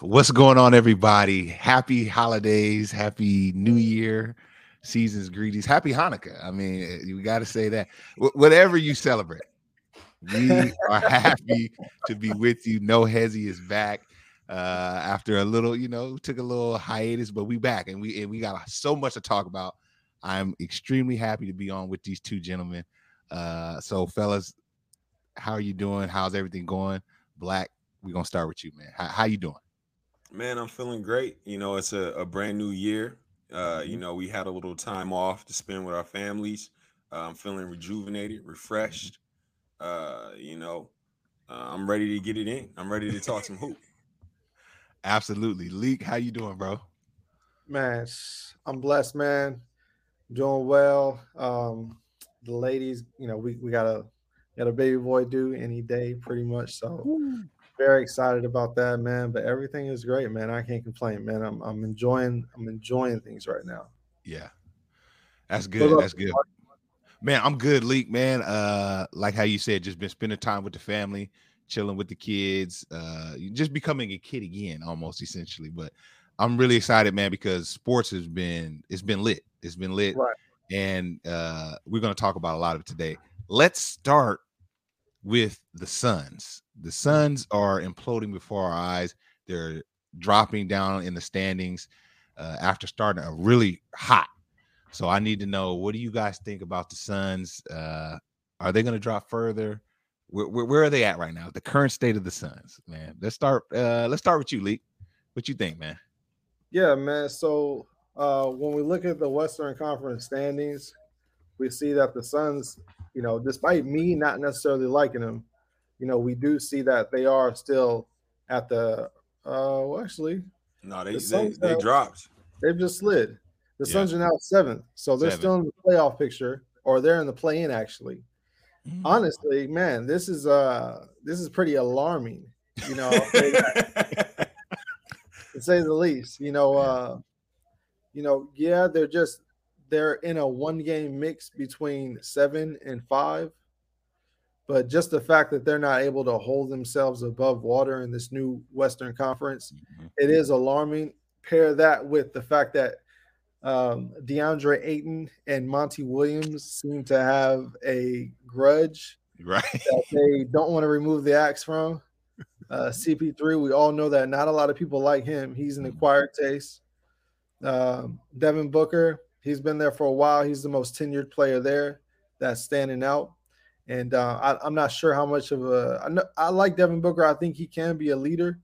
What's going on, everybody? Happy holidays, happy new year, seasons greetings, happy Hanukkah. I mean, eh, you got to say that. Wh- whatever you celebrate, we are happy to be with you. No Hezzy is back uh, after a little, you know, took a little hiatus, but we back and we and we got so much to talk about. I'm extremely happy to be on with these two gentlemen. Uh, so, fellas, how are you doing? How's everything going? Black, we're gonna start with you, man. How, how you doing? Man, I'm feeling great. You know, it's a, a brand new year. Uh, you Mhm. know, we had a little time off to spend with our families. Uh, I'm feeling rejuvenated, refreshed. Uh, you know, uh, I'm ready to get it in. I'm ready to talk some hoop. Absolutely. Leak, how you doing, bro? Man, I'm blessed, man. Doing well. Um, the ladies, you know, we, we got a got a baby boy due any day, pretty much. So very excited about that, man. But everything is great, man. I can't complain, man. I'm I'm enjoying I'm enjoying things right now. Yeah. That's good. That's good. Man, I'm good, Leak, man. Uh, like how you said, just been spending time with the family, chilling with the kids, uh, just becoming a kid again, almost essentially. But I'm really excited, man, because sports has been it's been lit. It's been lit. Right. And uh we're gonna talk about a lot of it today. Let's start with the Suns. The Suns are imploding before our eyes. They're dropping down in the standings uh, after starting a really hot. So I need to know what do you guys think about the Suns? Uh, are they going to drop further? Where, where, where are they at right now? The current state of the Suns, man. Let's start. Uh, let's start with you, Lee. What you think, man? Yeah, man. So uh, when we look at the Western Conference standings, we see that the Suns, you know, despite me not necessarily liking them, you know, we do see that they are still at the. Uh, well, actually, No, they The they, Suns they have- dropped. they've just slid. The Yeah. Suns are now seventh, so they're Seventh. still in the playoff picture, or they're in the play-in. Actually, honestly, man, this is uh this is pretty alarming. You know, to say the least. You know, uh, you know, yeah, they're just they're in a one game mix between seven and five. But just the fact that they're not able to hold themselves above water in this new Western Conference, Mhm. it is alarming. Pair that with the fact that um, DeAndre Ayton and Monty Williams seem to have a grudge right. that they don't want to remove the axe from. Uh, CP3, we all know that not a lot of people like him. He's an acquired taste. Um, Devin Booker, he's been there for a while. He's the most tenured player there that's standing out. And uh, I, I'm not sure how much of a. I, know, I like Devin Booker. I think he can be a leader.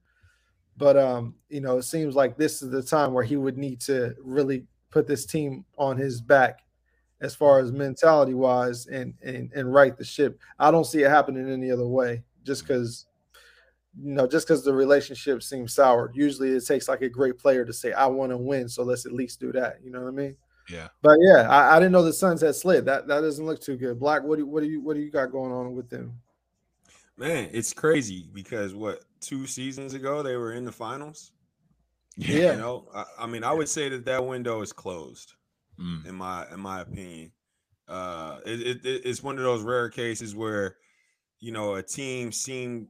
But, um, you know, it seems like this is the time where he would need to really put this team on his back as far as mentality wise and, and and right the ship. I don't see it happening any other way. Just because you know, just because the relationship seems sour. Usually, it takes like a great player to say, "I want to win," so let's at least do that. You know what I mean? Yeah. But yeah, I, I didn't know the Suns had slid. That that doesn't look too good. Black, what do what do you what do you got going on with them? Man, it's crazy because what two seasons ago they were in the finals. Yeah. You know, I, I mean, I would say that that window is closed. Mm. in my in my opinion. Uh, it, it, it- it's one of those rare cases where you know a team seemed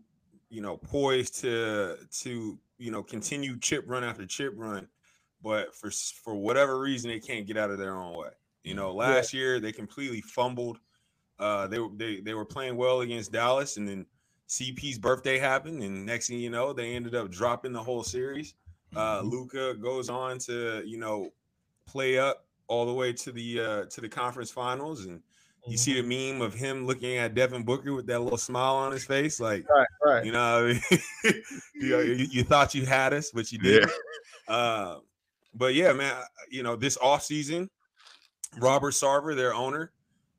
you know poised to to you know continue chip run after chip run, but for for whatever reason they can't get out of their own way. You know, last year they completely fumbled. Uh, they were they they were playing well against Dallas, and then CP's birthday happened, and next thing you know, they ended up dropping the whole series. Uh, Mhm. Luka goes on to you know play up all the way to the uh, to the conference finals, and you see Mm-hmm. the meme of him looking at Devin Booker with that little smile on his face, like Right, right. you know, I mean? you, you, thought you had us, but you didn't. Uh, but yeah, man, you know this off season, Robert Sarver, their owner,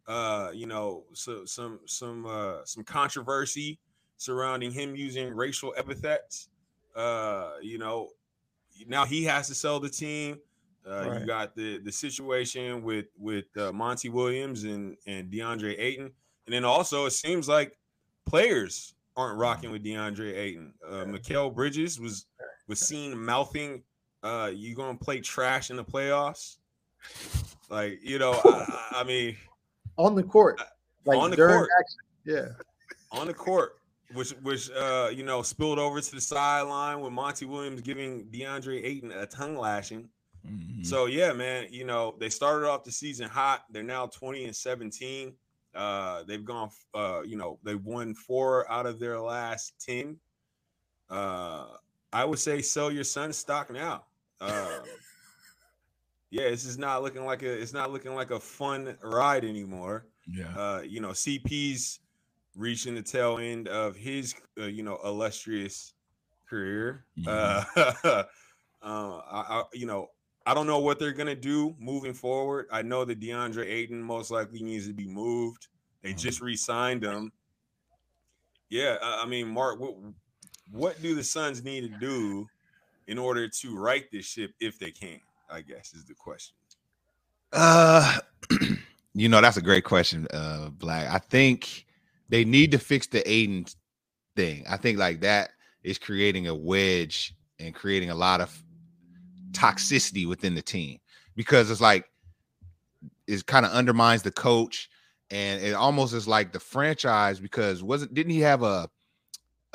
uh, you know, so some some uh, some controversy surrounding him using racial epithets. Uh, you know, now he has to sell the team. Uh, Right. You got the the situation with with uh, Monty Williams and and DeAndre Ayton, and then also it seems like players aren't rocking with DeAndre Ayton. Uh, Mikal Bridges was was seen mouthing, uh, "You gonna play trash in the playoffs?" Like you know, I, I mean, On the court, like on the court. action. Yeah. on the court. which which uh you know spilled over to the sideline with Monty Williams giving DeAndre Ayton a tongue lashing. Mm-hmm. So yeah, man, you know they started off the season hot. They're now twenty and seventeen. Uh, they've gone, uh, you know, they've won four out of their last ten. Uh, I would say sell your son stock now. Uh, yeah, this is not looking like a it's not looking like a fun ride anymore. Yeah, uh, you know, CP's reaching the tail end of his, uh, you know, illustrious career. Mm-hmm. Uh, uh, I, I, you know, I don't know what they're gonna do moving forward. I know that DeAndre Ayton most likely needs to be moved. They mm-hmm. just re-signed him. Yeah, I mean, Mark, what, what do the Suns need to do in order to right this ship if they can? I guess is the question. Uh, you know, that's a great question, uh, Black. I think they need to fix the Ayton thing. I think like that is creating a wedge and creating a lot of toxicity within the team because it's like it kind of undermines the coach and it almost is like the franchise because wasn't didn't he have a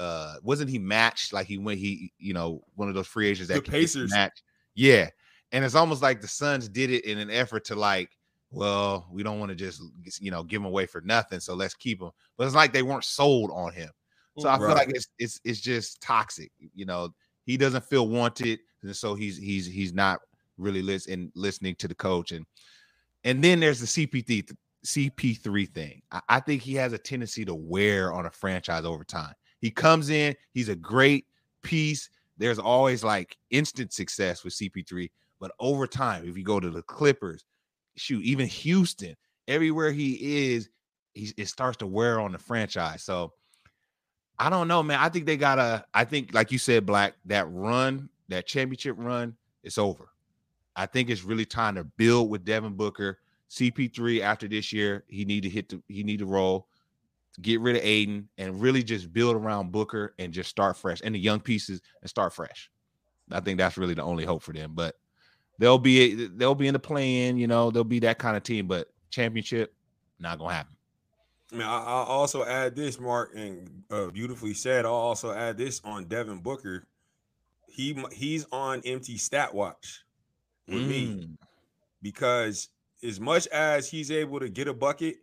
uh wasn't he matched like he went he you know one of those free agents that the Pacers match yeah and it's almost like the Suns did it in an effort to like well, we don't want to just you know give him away for nothing, so let's keep him. But it's like they weren't sold on him, so I right. feel like it's it's it's just toxic. You know, he doesn't feel wanted, and so he's he's he's not really listening listening to the coach, and and then there's the CP3 CP3 thing. I, I think he has a tendency to wear on a franchise over time. He comes in, he's a great piece. There's always like instant success with CP3, but over time, if you go to the Clippers, shoot, even Houston, everywhere he is, he it starts to wear on the franchise. So I don't know, man. I think they gotta. I think, like you said, Black, that run, that championship run, it's over. I think it's really time to build with Devin Booker. CP3 after this year, he need to hit the he need to roll, get rid of Ayton and really just build around Booker and just start fresh and the young pieces and start fresh. I think that's really the only hope for them. But they'll be they'll be in the play-in. You know, they'll be that kind of team. But championship, not gonna happen. I mean, I'll also add this, Mark, and uh, beautifully said. I'll also add this on Devin Booker. He he's on empty stat watch with mm. me because as much as he's able to get a bucket,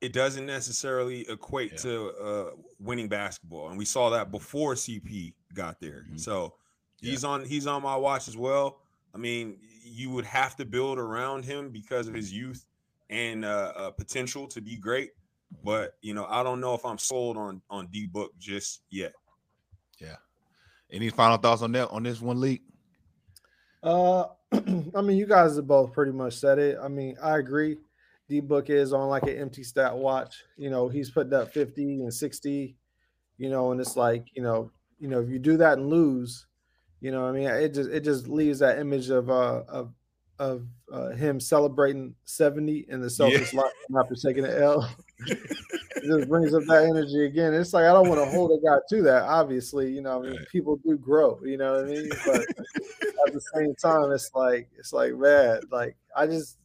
it doesn't necessarily equate yeah. to uh, winning basketball, and we saw that before CP got there. Mm-hmm. So he's yeah. on he's on my watch as well. I mean, you would have to build around him because of his youth and uh, uh, potential to be great. But you know, I don't know if I'm sold on on D Book just yet. Yeah. Any final thoughts on that on this one leak? Uh, I mean, you guys have both pretty much said it. I mean, I agree. D Book is on like an empty stat watch. You know, he's putting up 50 and 60. You know, and it's like you know, you know, if you do that and lose, you know, I mean, it just it just leaves that image of uh of of uh, him celebrating 70 in the Celtics yeah. after taking an L. it just brings up that energy again. It's like I don't want to hold a guy to that. Obviously, you know, I mean, right. people do grow. You know what I mean? But at the same time, it's like it's like man, like I just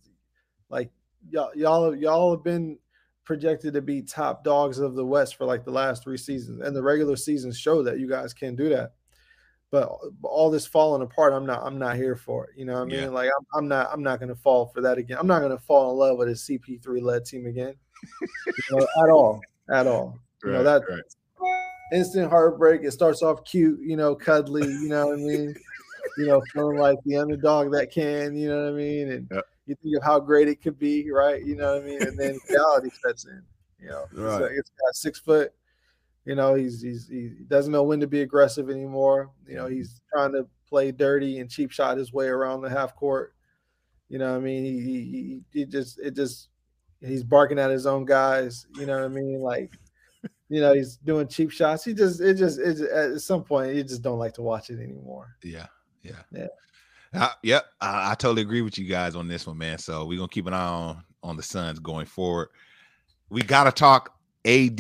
like y'all y'all y'all have been projected to be top dogs of the West for like the last three seasons, and the regular seasons show that you guys can do that. But all this falling apart i'm not i'm not here for it you know what i mean? Yeah. like I'm, I'm, not i'm not gonna fall for that again. I'm not gonna fall in love with a cp3 led team again. You know, at all at all. Right, you know that right. instant heartbreak it starts off cute you know cuddly you know what i mean? You know feeling like the underdog that can you know what i mean? And yep. You think of how great it could be right you know what i mean and then reality sets in you know right. it's, it's got six foot you know, he's he's he doesn't know when to be aggressive anymore. You know, he's trying to play dirty and cheap shot his way around the half court. You know, I mean, he, he he just it just he's barking at his own guys. You know what I mean? Like, you know, he's doing cheap shots. He just it just it at some point you just don't like to watch it anymore. Yeah, yeah, yeah. Uh, yep, I, I totally agree with you guys on this one, man. So we're gonna keep an eye on on the Suns going forward. We gotta talk AD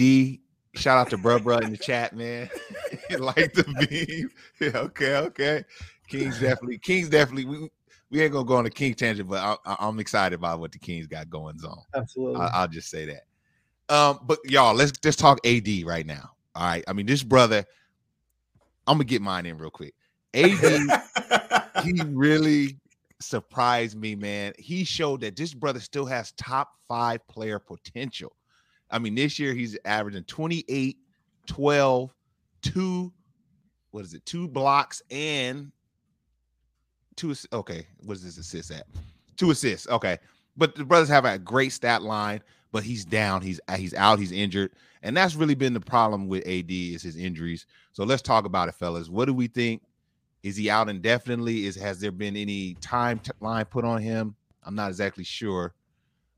Shout out to Bruh Bruh in the chat, man. like the beam. Yeah, okay, okay. Kings definitely, Kings definitely. We, we ain't gonna go on a King tangent, but I, am excited about what the Kings got going on. Absolutely, I, will just say that. Um, but y'all, let's just talk AD right now. All right. I mean, this brother, I'm gonna get mine in real quick. AD, he really surprised me, man. He showed that this brother still has top five player potential. I mean, this year he's averaging 28, 12, two, what is it, two blocks and two. Okay, what is this assist at? Two assists. Okay, but the brothers have a great stat line, but he's down. He's uh, he's out. He's injured, and that's really been the problem with AD is his injuries. So let's talk about it, fellas. What do we think? Is he out indefinitely? Is has there been any time t- line put on him? I'm not exactly sure,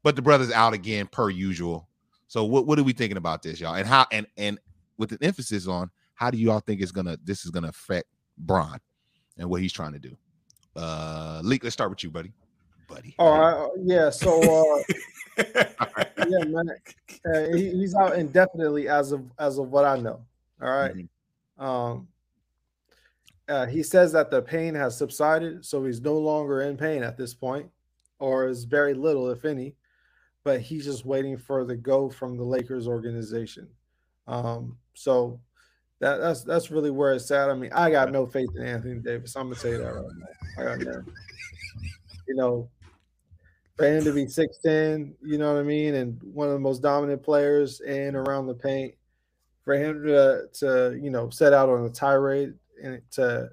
but the brother's out again per usual. So what what are we thinking about this, y'all? And how and and with an emphasis on how do you all think it's gonna this is gonna affect Bron and what he's trying to do? Uh, Leak, let's start with you, buddy. Buddy. All right. Yeah. So, uh, yeah, man, uh, he, he's out indefinitely as of as of what I know. All right? Mhm. Um, uh, he says that the pain has subsided, so he's no longer in pain at this point, or is very little, if any. But he's just waiting for the go from the Lakers organization. Um, so that, that's that's really where it's at. I mean, I got no faith in Anthony Davis. I'm gonna tell you that right now. I got. You know, for him to be 6'10, you know what I mean, and one of the most dominant players in around the paint, for him to to you know set out on a tirade and to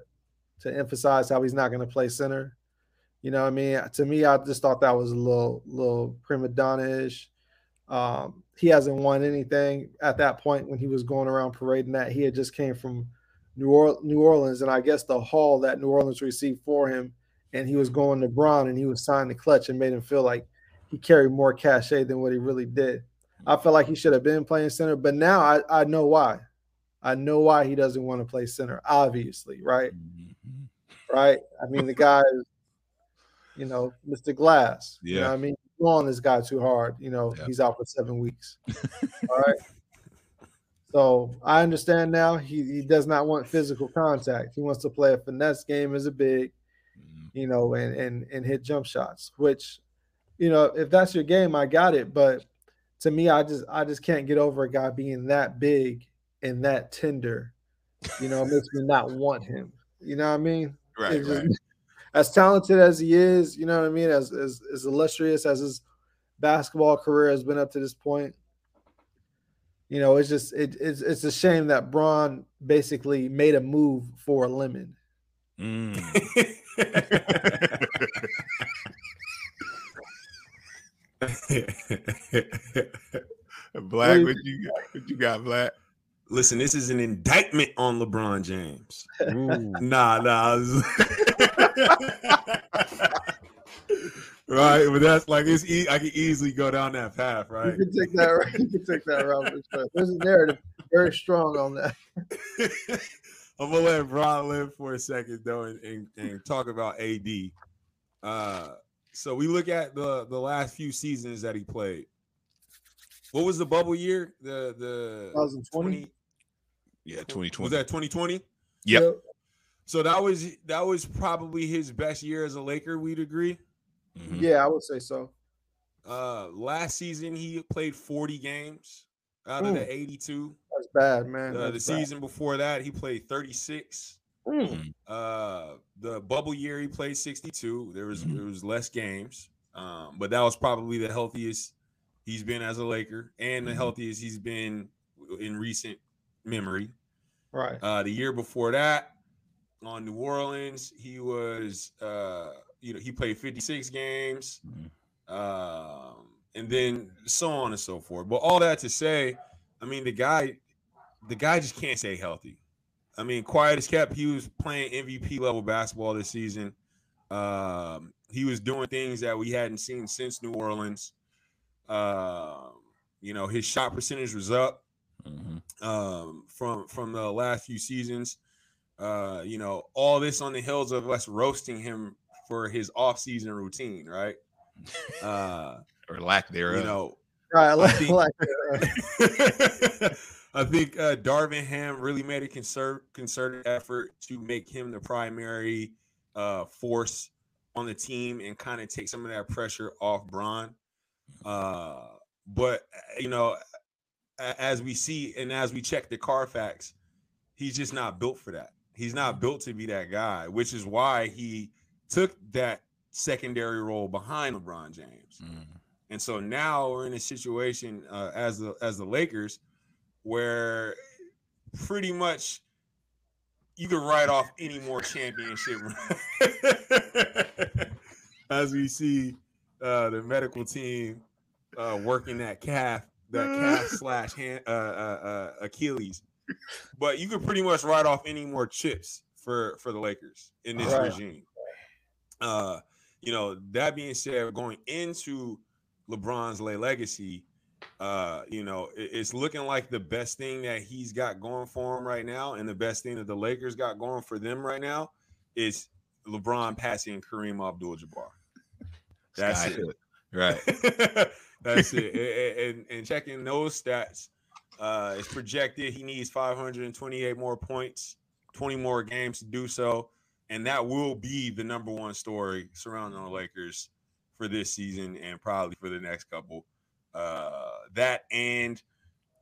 to emphasize how he's not going to play center. You know what I mean? To me, I just thought that was a little little prima donna-ish. Um, he hasn't won anything at that point when he was going around parading that. He had just came from New, or- New Orleans, and I guess the haul that New Orleans received for him, and he was going to Bron, and he was signed to Klutch, and made him feel like he carried more cachet than what he really did. I felt like he should have been playing center, but now I, I know why. I know why he doesn't want to play center, obviously, right? Mhm. Right. I mean, the guy is, you know, Mr. Glass. You know Yeah. what I mean? Go on this guy too hard. You know, Yeah. he's out for seven weeks. All right. So I understand now he, he does not want physical contact. He wants to play a finesse game as a big, Mhm. you know, and and and hit jump shots, which, you know, if that's your game, I got it. But to me, I just I just can't get over a guy being that big and that tender. You know, it makes me not want him. You know what I mean? Right, just- right. As talented as he is, you know what I mean, as, as as illustrious as his basketball career has been up to this point, you know, it's just it, it's it's a shame that Bron basically made a move for a lemon. Mm. Black, what you got? What you got, Black? Listen, this is an indictment on LeBron James. Nah, nah. right, but that's like it's. E- I can easily go down that path, right? You can take that right. You can take that route. There's a narrative very strong on that. I'm gonna let Ron live for a second though, and, and, and talk about AD. Uh, so we look at the the last few seasons that he played. What was the bubble year? The the 2020? Yeah, 2020. was that 2020? Yep. So that was that was probably his best year as a Laker. We'd agree. Mhm. Yeah, I would say so. Uh, last season he played 40 games out of the 82. That's bad, man. Uh, the That's bad. season before that he played 36. Mm. Uh, the bubble year he played 62. There was Mhm. there was less games, um, but that was probably the healthiest he's been as a Laker and the Mhm. healthiest he's been in recent memory. Right. Uh, the year before that, on New Orleans, he was uh, you know he played 56 games, Mhm. um, and then so on and so forth. But all that to say, I mean the guy, the guy just can't stay healthy. I mean, quiet as kept. He was playing MVP level basketball this season. Um, he was doing things that we hadn't seen since New Orleans. Um, you know, his shot percentage was up Mhm. um, from from the last few seasons. Uh, you know, all this on the hills of us roasting him for his off-season routine, right? Uh, Or lack thereof. you know, Right. Like, think- like uh, I think uh, Darvin Ham really made a concer- concerted effort to make him the primary uh, force on the team and kind of take some of that pressure off Bron. Uh, but uh, you know, as we see and as we check the Carfax, he's just not built for that. He's not built to be that guy, which is why he took that secondary role behind LeBron James. Mm. And so now we're in a situation uh, as the as the Lakers where pretty much you can write off any more championship as we see uh, the medical team uh, working that calf, that calf slash hand, uh, uh, uh, Achilles. But you could pretty much write off any more chips for for the Lakers in this right. regime. Uh, you know, that being said, going into LeBron's lay legacy, uh, you know, it, it's looking like the best thing that he's got going for him right now, and the best thing that the Lakers got going for them right now is LeBron passing Kareem Abdul-Jabbar. That's it. Right. That's it. And, and, checking those stats, uh, it's projected he needs 528 more points, 20 more games to do so, and that will be the number one story surrounding the Lakers for this season and probably for the next couple. Uh, that and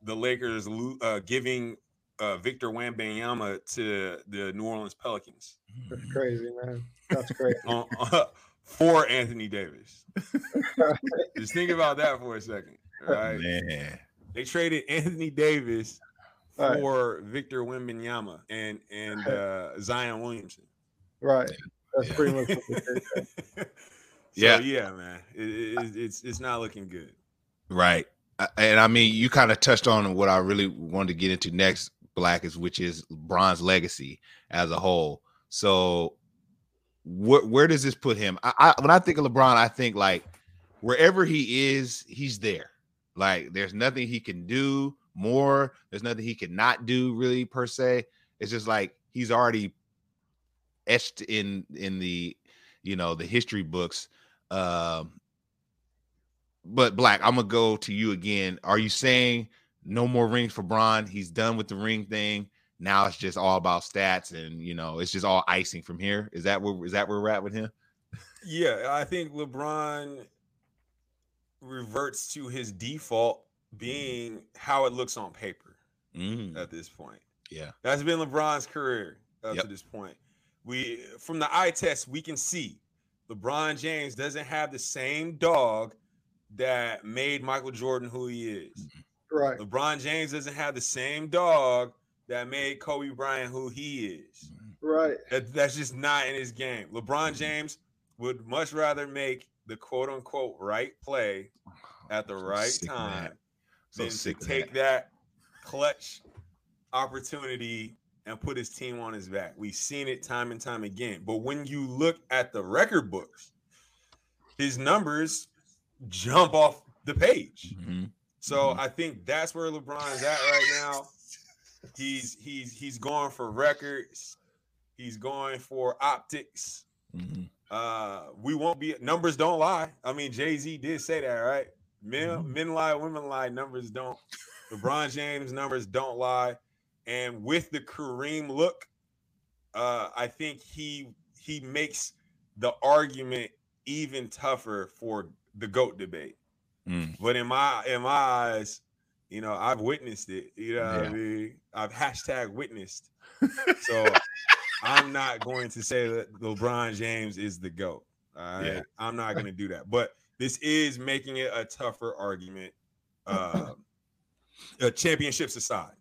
the Lakers uh, giving uh, Victor Wembanyama to the New Orleans Pelicans. That's crazy, man. That's crazy. uh, for Anthony Davis. Just think about that for a second. Right? Man. They traded Anthony Davis for right. Victor Wembanyama and and uh, Zion Williamson. Right. That's yeah. pretty much what so, yeah. yeah, man. It, it, it's it's not looking good. Right. And I mean, you kind of touched on what I really wanted to get into next, Black, is which is Bron's legacy as a whole. So, wh- where does this put him? I, I, when I think of LeBron, I think like wherever he is, he's there. Like, there's nothing he can do more. There's nothing he cannot do, really per se. It's just like he's already etched in in the you know the history books. Um, but Black, I'm gonna go to you again. Are you saying no more rings for Bron? He's done with the ring thing. Now it's just all about stats, and you know, it's just all icing from here. Is that where is that where we're at with him? Yeah, I think LeBron reverts to his default being how it looks on paper mm. at this point. Yeah, that's been LeBron's career up yep. to this point. We from the eye test, we can see LeBron James doesn't have the same dog that made Michael Jordan who he is. Right. LeBron James doesn't have the same dog that made Kobe Bryant who he is. Right. That, that's just not in his game. LeBron James would much rather make the quote unquote right play at the right time so than to take that. that clutch opportunity and put his team on his back. We've seen it time and time again. But when you look at the record books, his numbers jump off the page. Mm-hmm. So mm-hmm. I think that's where LeBron's at right now. He's he's he's going for records. He's going for optics. Mm-hmm. Uh, we won't be numbers don't lie. I mean, Jay Z did say that, right? Men mm-hmm. men lie, women lie. Numbers don't. LeBron James numbers don't lie. And with the Kareem look, uh, I think he he makes the argument even tougher for the goat debate. Mm. But in my in my eyes, you know, I've witnessed it. You know yeah. I mean? I've hashtag witnessed. so I'm not going to say that LeBron James is the GOAT. All right. Yeah. I'm not gonna do that. But this is making it a tougher argument. Uh, uh championships aside.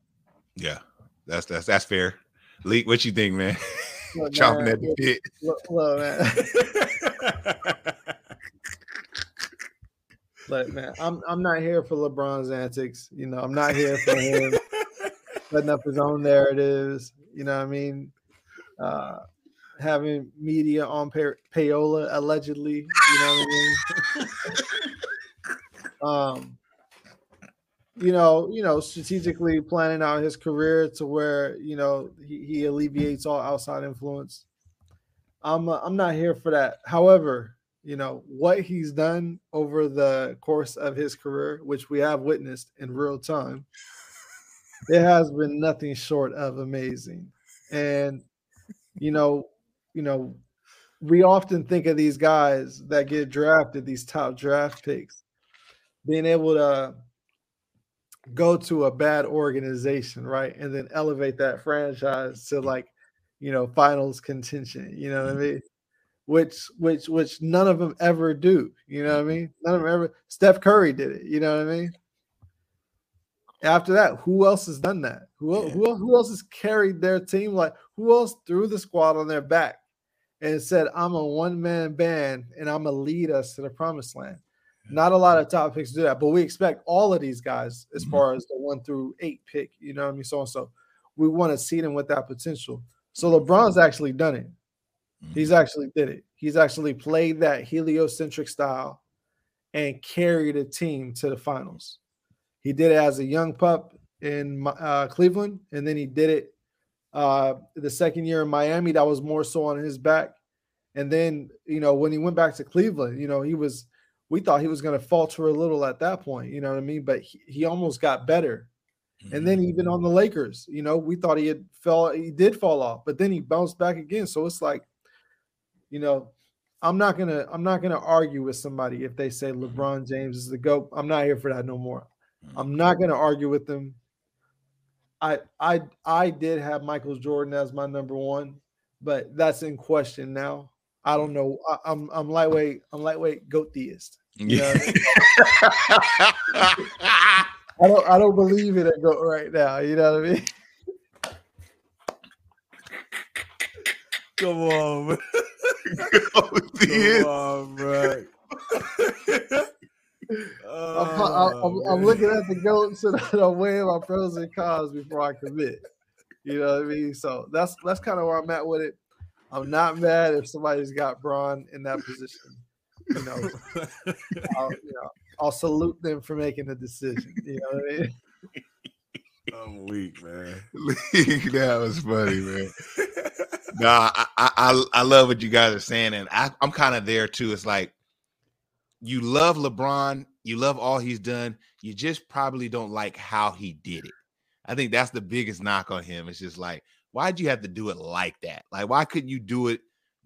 Yeah, that's that's that's fair. Leak, what you think, man? Look, Chopping man, at the pit. Look, look, man. But man, I'm I'm not here for LeBron's antics. You know, I'm not here for him setting up his own narratives. You know what I mean? Uh, having media on pay- payola allegedly. You know what I mean? um, you know, you know, strategically planning out his career to where you know he, he alleviates all outside influence. I'm uh, I'm not here for that. However, you know what he's done over the course of his career which we have witnessed in real time it has been nothing short of amazing and you know you know we often think of these guys that get drafted these top draft picks being able to go to a bad organization, right? And then elevate that franchise to like, you know, finals contention. You know what I mean? Which which which none of them ever do. You know what I mean? None of them ever. Steph Curry did it. You know what I mean? After that, who else has done that? Who Yeah. who, who else has carried their team? Like who else threw the squad on their back and said, "I'm a one man band and I'm gonna lead us to the promised land." Not a lot of top picks do that, but we expect all of these guys, as Mhm. far as the one through eight pick, you know what I mean? So and so, we want to see them with that potential. So LeBron's actually done it. He's actually did it. He's actually played that heliocentric style and carried a team to the finals. He did it as a young pup in uh, Cleveland, and then he did it uh, the second year in Miami. That was more so on his back. And then, you know, when he went back to Cleveland, you know, he was, we thought he was going to falter a little at that point, you know what I mean? But he, he almost got better. And then even mm. on the Lakers, you know, we thought he had fell, he did fall off, but then he bounced back again. So it's like, you know, I'm not gonna, I'm not gonna argue with somebody if they say mm. LeBron James is the GOAT. I'm not here for that no more. Mm. I'm not gonna argue with them. I I I did have Michael Jordan as my number one, but that's in question now. I don't know. I, I'm I'm lightweight. I'm lightweight goat theist. Yeah. I don't I don't believe in a goat right now. You know what I mean? Come on, man. He Come on, bro. Oh, I'm, I'm, I'm, I'm looking at the goats and I'm weighing my pros and cons before I commit. You know what I mean? So that's that's kind of where I'm at with it. I'm not mad if somebody's got Bron in that position. You know, I'll, you know, I'll salute them for making the decision. You know what I mean? I'm weak, man. that was funny, man. Nah, I, I I I love what you guys are saying, and I, I'm kind of there too. It's like you love LeBron, you love all he's done. You just probably don't like how he did it. I think that's the biggest knock on him. It's just like, why'd you have to do it like that? Like, why couldn't you do it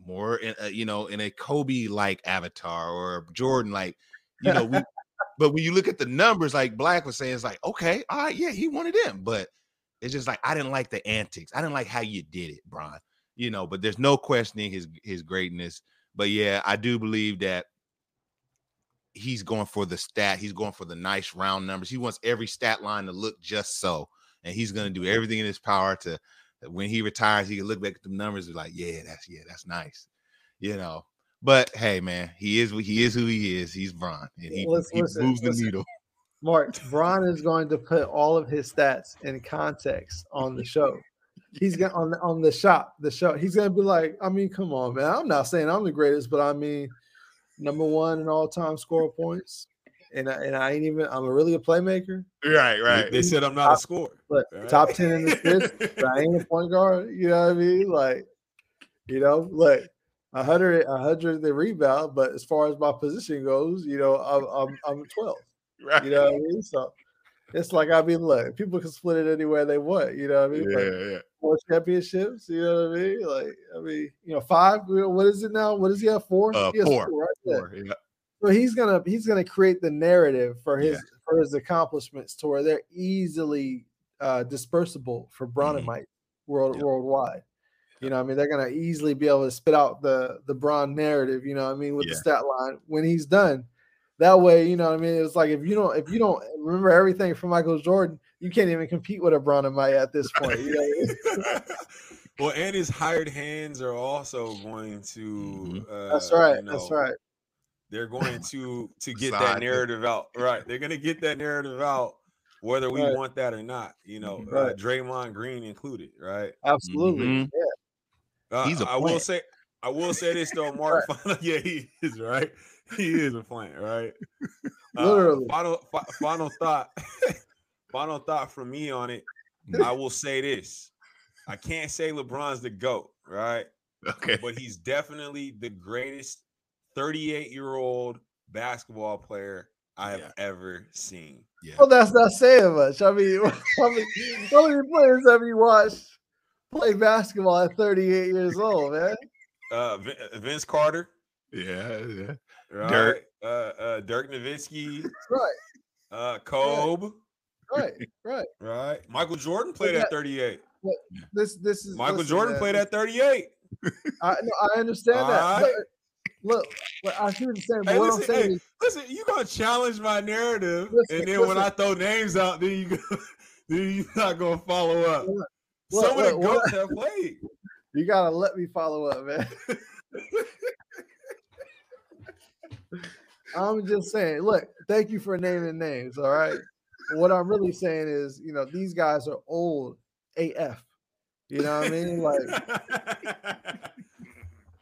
more in a, you know, in a Kobe like avatar or Jordan like, you know, we but when you look at the numbers, like Black was saying, it's like, okay, all right, yeah, he wanted them, but it's just like I didn't like the antics. I didn't like how you did it, Bron. You know, but there's no questioning his his greatness. But yeah, I do believe that he's going for the stat. He's going for the nice round numbers. He wants every stat line to look just so, and he's going to do mm-hmm. everything in his power to when he retires, he can look back at the numbers and be like, yeah, that's yeah, that's nice. You know. But hey, man, he is he is who he is. He's Bron, and he, Listen, he listen, moves the needle. Mark, Bron is going to put all of his stats in context on the show. He's going on the, on the shop, the show. He's going to be like, I mean, come on, man. I'm not saying I'm the greatest, but I mean, number one in all time score points. And I, and I ain't even. I'm a really a playmaker. Right, right. They said I'm not a scorer. But Right. top ten in the fifth. I ain't a point guard. You know what I mean? Like, you know, like a hundred, a hundred the rebound. But as far as my position goes, you know, I'm I'm, I'm 12. right. You know what I mean? So it's like I mean, look, people can split it anywhere they want. You know what I mean? Yeah, Like, yeah. four championships. You know what I mean? Like, I mean, you know, five. you know, What is it now? What does he have? Four. Uh, He has four. right. Four, yeah. So he's gonna he's gonna create the narrative for his Yeah. for his accomplishments to where they're easily uh dispersible for Bronimite world Mm-hmm. Yeah. worldwide. You know, what I mean, they're gonna easily be able to spit out the the Bron narrative. You know, what I mean, with the stat line when he's done. That way, you know, what I mean, it's like if you don't if you don't remember everything from Michael Jordan, you can't even compete with a Bronimite at this point. You know, I mean? well, and his hired hands are also going to. Uh, that's right. you that's right. They're going to to get Side that narrative out. Right. They're going to get that narrative out, whether we Right. want that or not. You know, uh, Draymond Green included. Right. Absolutely. Mhm. Yeah. Uh, He's a I will say. I will say this though, Mark. Final, yeah, he is right. He is a plant, right? Uh, Literally. final, fi- final thought. final thought from me on it. I will say this: I can't say LeBron's the goat, right? Okay. But he's definitely the greatest 38 year old basketball player I have Yeah. ever seen. Yeah. Well, that's not saying much. I mean, how many, how many players have you watched play basketball at 38 years old, man? Uh, Vince Carter, Yeah, yeah. Right? Dirk. uh, uh, Dirk Nowitzki, Right. uh, Kobe, right, right. Right. Michael Jordan played that- at 38. This this is Michael listen, Jordan man, played at 38. I, no, I understand that. All But, look, but I hear what you're saying. But Hey, what listen, I'm saying hey, is, listen, you gonna challenge my narrative, Listen, and then when. I throw names out, then you go, then you not gonna follow up. Look, Some look, of the goats have played. you gotta let me follow up, man. I'm just saying, look, thank you for naming names. All right. What I'm really saying is, you know, these guys are old AF. You know what I mean? Like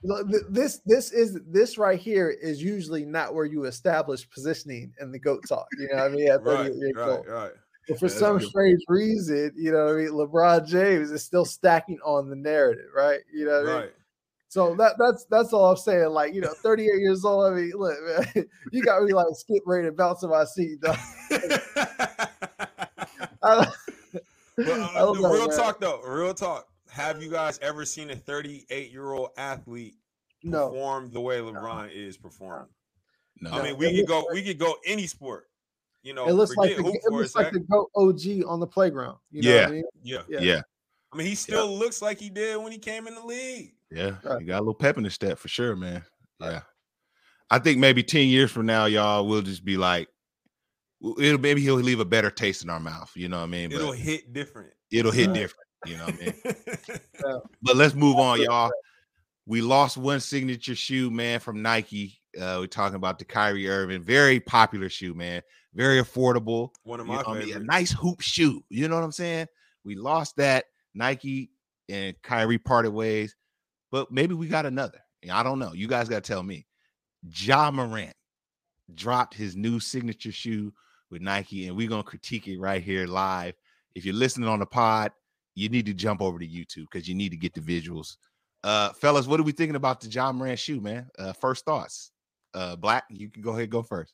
this this is this right here is usually not where you establish positioning in the goat talk. You know what I mean? At 38 right, right, right. But for some strange reason, you know, what I mean, LeBron James is still stacking on the narrative, right? You know, what I mean? Right. So that that's that's all I'm saying. Like, you know, 38 years old. I mean, look, man, you got me like skip ready to bounce in my seat, dog. I, But, uh, I don't real man. talk though, real talk. Have you guys ever seen a 38 year old athlete no, perform the way LeBron is performing? No. I mean, It we could looks go, we could go any sport. You know, it looks like the, it looks like the goat OG on the playground. You know Yeah. what I mean? Yeah. Yeah. yeah. I mean, he still looks like he did when he came in the league. Yeah, Right. you got a little pep in the step for sure, man. Yeah, I think maybe ten years from now, y'all will just be like, it'll maybe he'll leave a better taste in our mouth. You know what I mean? But It'll hit different. it'll hit Right. different. You know what I mean? But let's move on, y'all. We lost one signature shoe, man, from Nike. Uh, we're talking about the Kyrie Irving, very popular shoe, man, very affordable. One of You my know what I mean? A nice hoop shoe. You know what I'm saying? We lost that. Nike and Kyrie parted ways, but maybe we got another. I don't know. You guys got to tell me. Ja Morant dropped his new signature shoe with Nike, and we're gonna critique it right here live. If you're listening on the pod, you need to jump over to YouTube because you need to get the visuals. Uh, fellas, what are we thinking about the Ja Morant shoe, man? Uh, first thoughts. Uh, Black, you can go ahead, go first.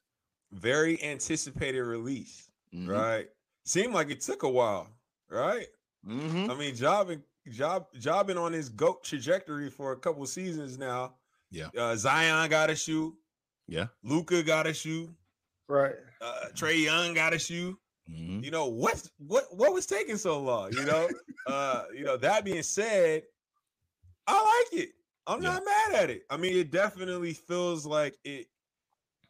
Very anticipated release, Mhm. right? Seemed like it took a while, right? Mhm. I mean, jobbing, job, jobbing on his goat trajectory for a couple seasons now. Yeah. Uh, Zion got a shoe. Yeah. Luka got a shoe. Right. Uh, Trae Young got a shoe. Mhm. You know what? What? What was taking so long? You know. uh, you know. That being said, I like it. I'm Yeah. not mad at it. I mean, it definitely feels like it.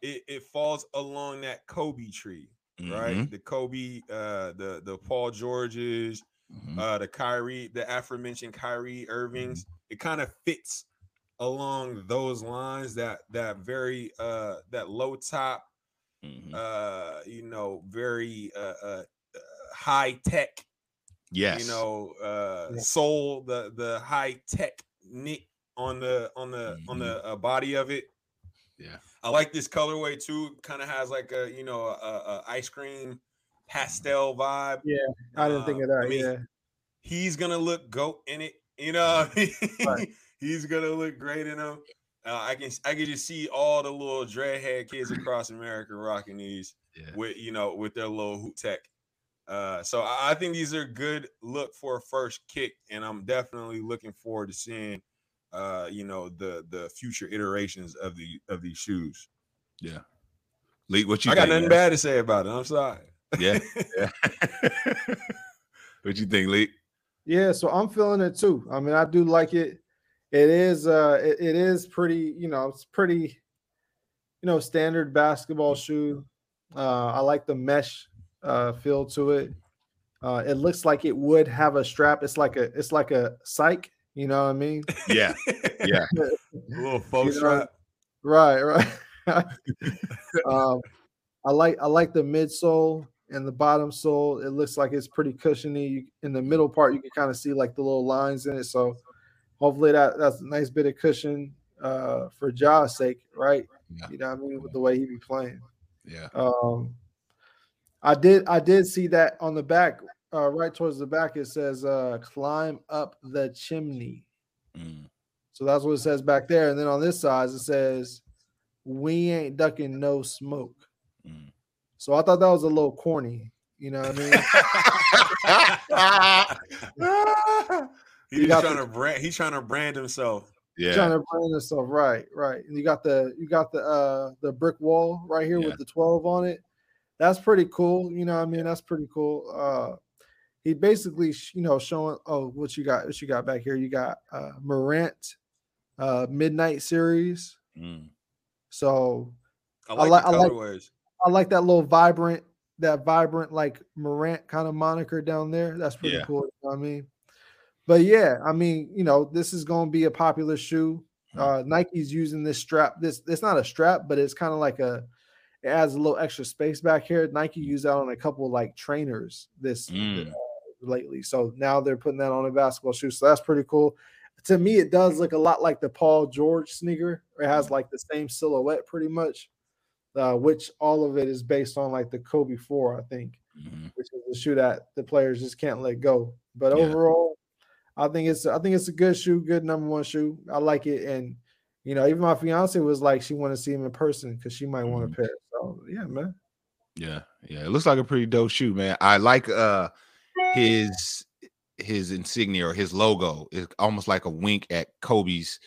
It, it falls along that Kobe tree, right? Mhm. The Kobe, uh, the the Paul Georges, Mhm. uh, the Kyrie, the aforementioned Kyrie Irvings. It kind of fits along those lines. That that very uh that low top, Mhm. uh, you know, very uh, uh uh, high tech, yes. you know, uh Yeah. soul, the the high tech knit on the on the on the uh, body of it. Yeah. I like this colorway too. Kind of has like a you know a, a ice cream pastel vibe. Yeah, I didn't think Uh, of that. I mean, yeah. he's gonna look goat in it. You know, what I mean? Right. he's gonna look great in them. Uh, I can I can just see all the little dreadhead kids across America rocking these Yeah. with you know with their little hoot tech. Uh, so I, I think these are good look for a first kick, and I'm definitely looking forward to seeing uh, you know the the future iterations of the of these shoes. Yeah. Lee, what you I got think, nothing man? bad to say about it. I'm sorry. Yeah. yeah. what you think, Lee? Yeah, so I'm feeling it too. I mean, I do like it. It is uh it, it is pretty, you know, it's pretty, you know, standard basketball shoe. Uh I like the mesh uh feel to it. Uh it looks like it would have a strap. It's like a it's like a psych, you know what I mean? Yeah. Yeah. a little faux You know, strap. Right, right. um, I like I like the midsole and the bottom sole. It looks like it's pretty cushiony. In the middle part, you can kind of see like the little lines in it. So hopefully that that's a nice bit of cushion uh, for Ja's sake, right? Yeah. You know what I mean with the way he be playing. Yeah. Um, I did I did see that on the back, uh, right towards the back. It says uh, "climb up the chimney." Mm. So that's what it says back there. And then on this side, it says, We ain't ducking no smoke. Mm. So I thought that was a little corny. You know what I mean? he's You got trying to brand. He's trying to brand himself. yeah. Trying to brand himself. right, right. And you got the you got the uh the brick wall right here Yeah. with the 12 on it. that's pretty cool. You know, what I mean, that's pretty cool. Uh, he basically, you know, showing. Oh, what you got? What you got back here? You got uh, Morant, uh, Midnight Series. Mm. So I I like, like- the I like- colorways. I like that little vibrant, that vibrant like Morant kind of moniker down there. That's pretty Yeah. cool. You know what I mean, but yeah, I mean, you know, this is going to be a popular shoe. Uh, Nike's using this strap. This it's not a strap, but it's kind of like a. It adds a little extra space back here. Nike used that on a couple like trainers this Mm. uh, lately. So now they're putting that on a basketball shoe. So that's pretty cool. To me, it does look a lot like the Paul George sneaker. It has like the same silhouette pretty much, uh, which all of it is based on like the Kobe 4, I think, Mhm. which is a shoe that the players just can't let go. But Yeah. overall, I think it's I think it's a good shoe, good number one shoe. I like it. And you know, even my fiance was like she wanted to see him in person because she might want Mhm. a pair. So yeah, man. Yeah, yeah. It looks like a pretty dope shoe, man. I like uh his his insignia or his logo is almost like a wink at Kobe's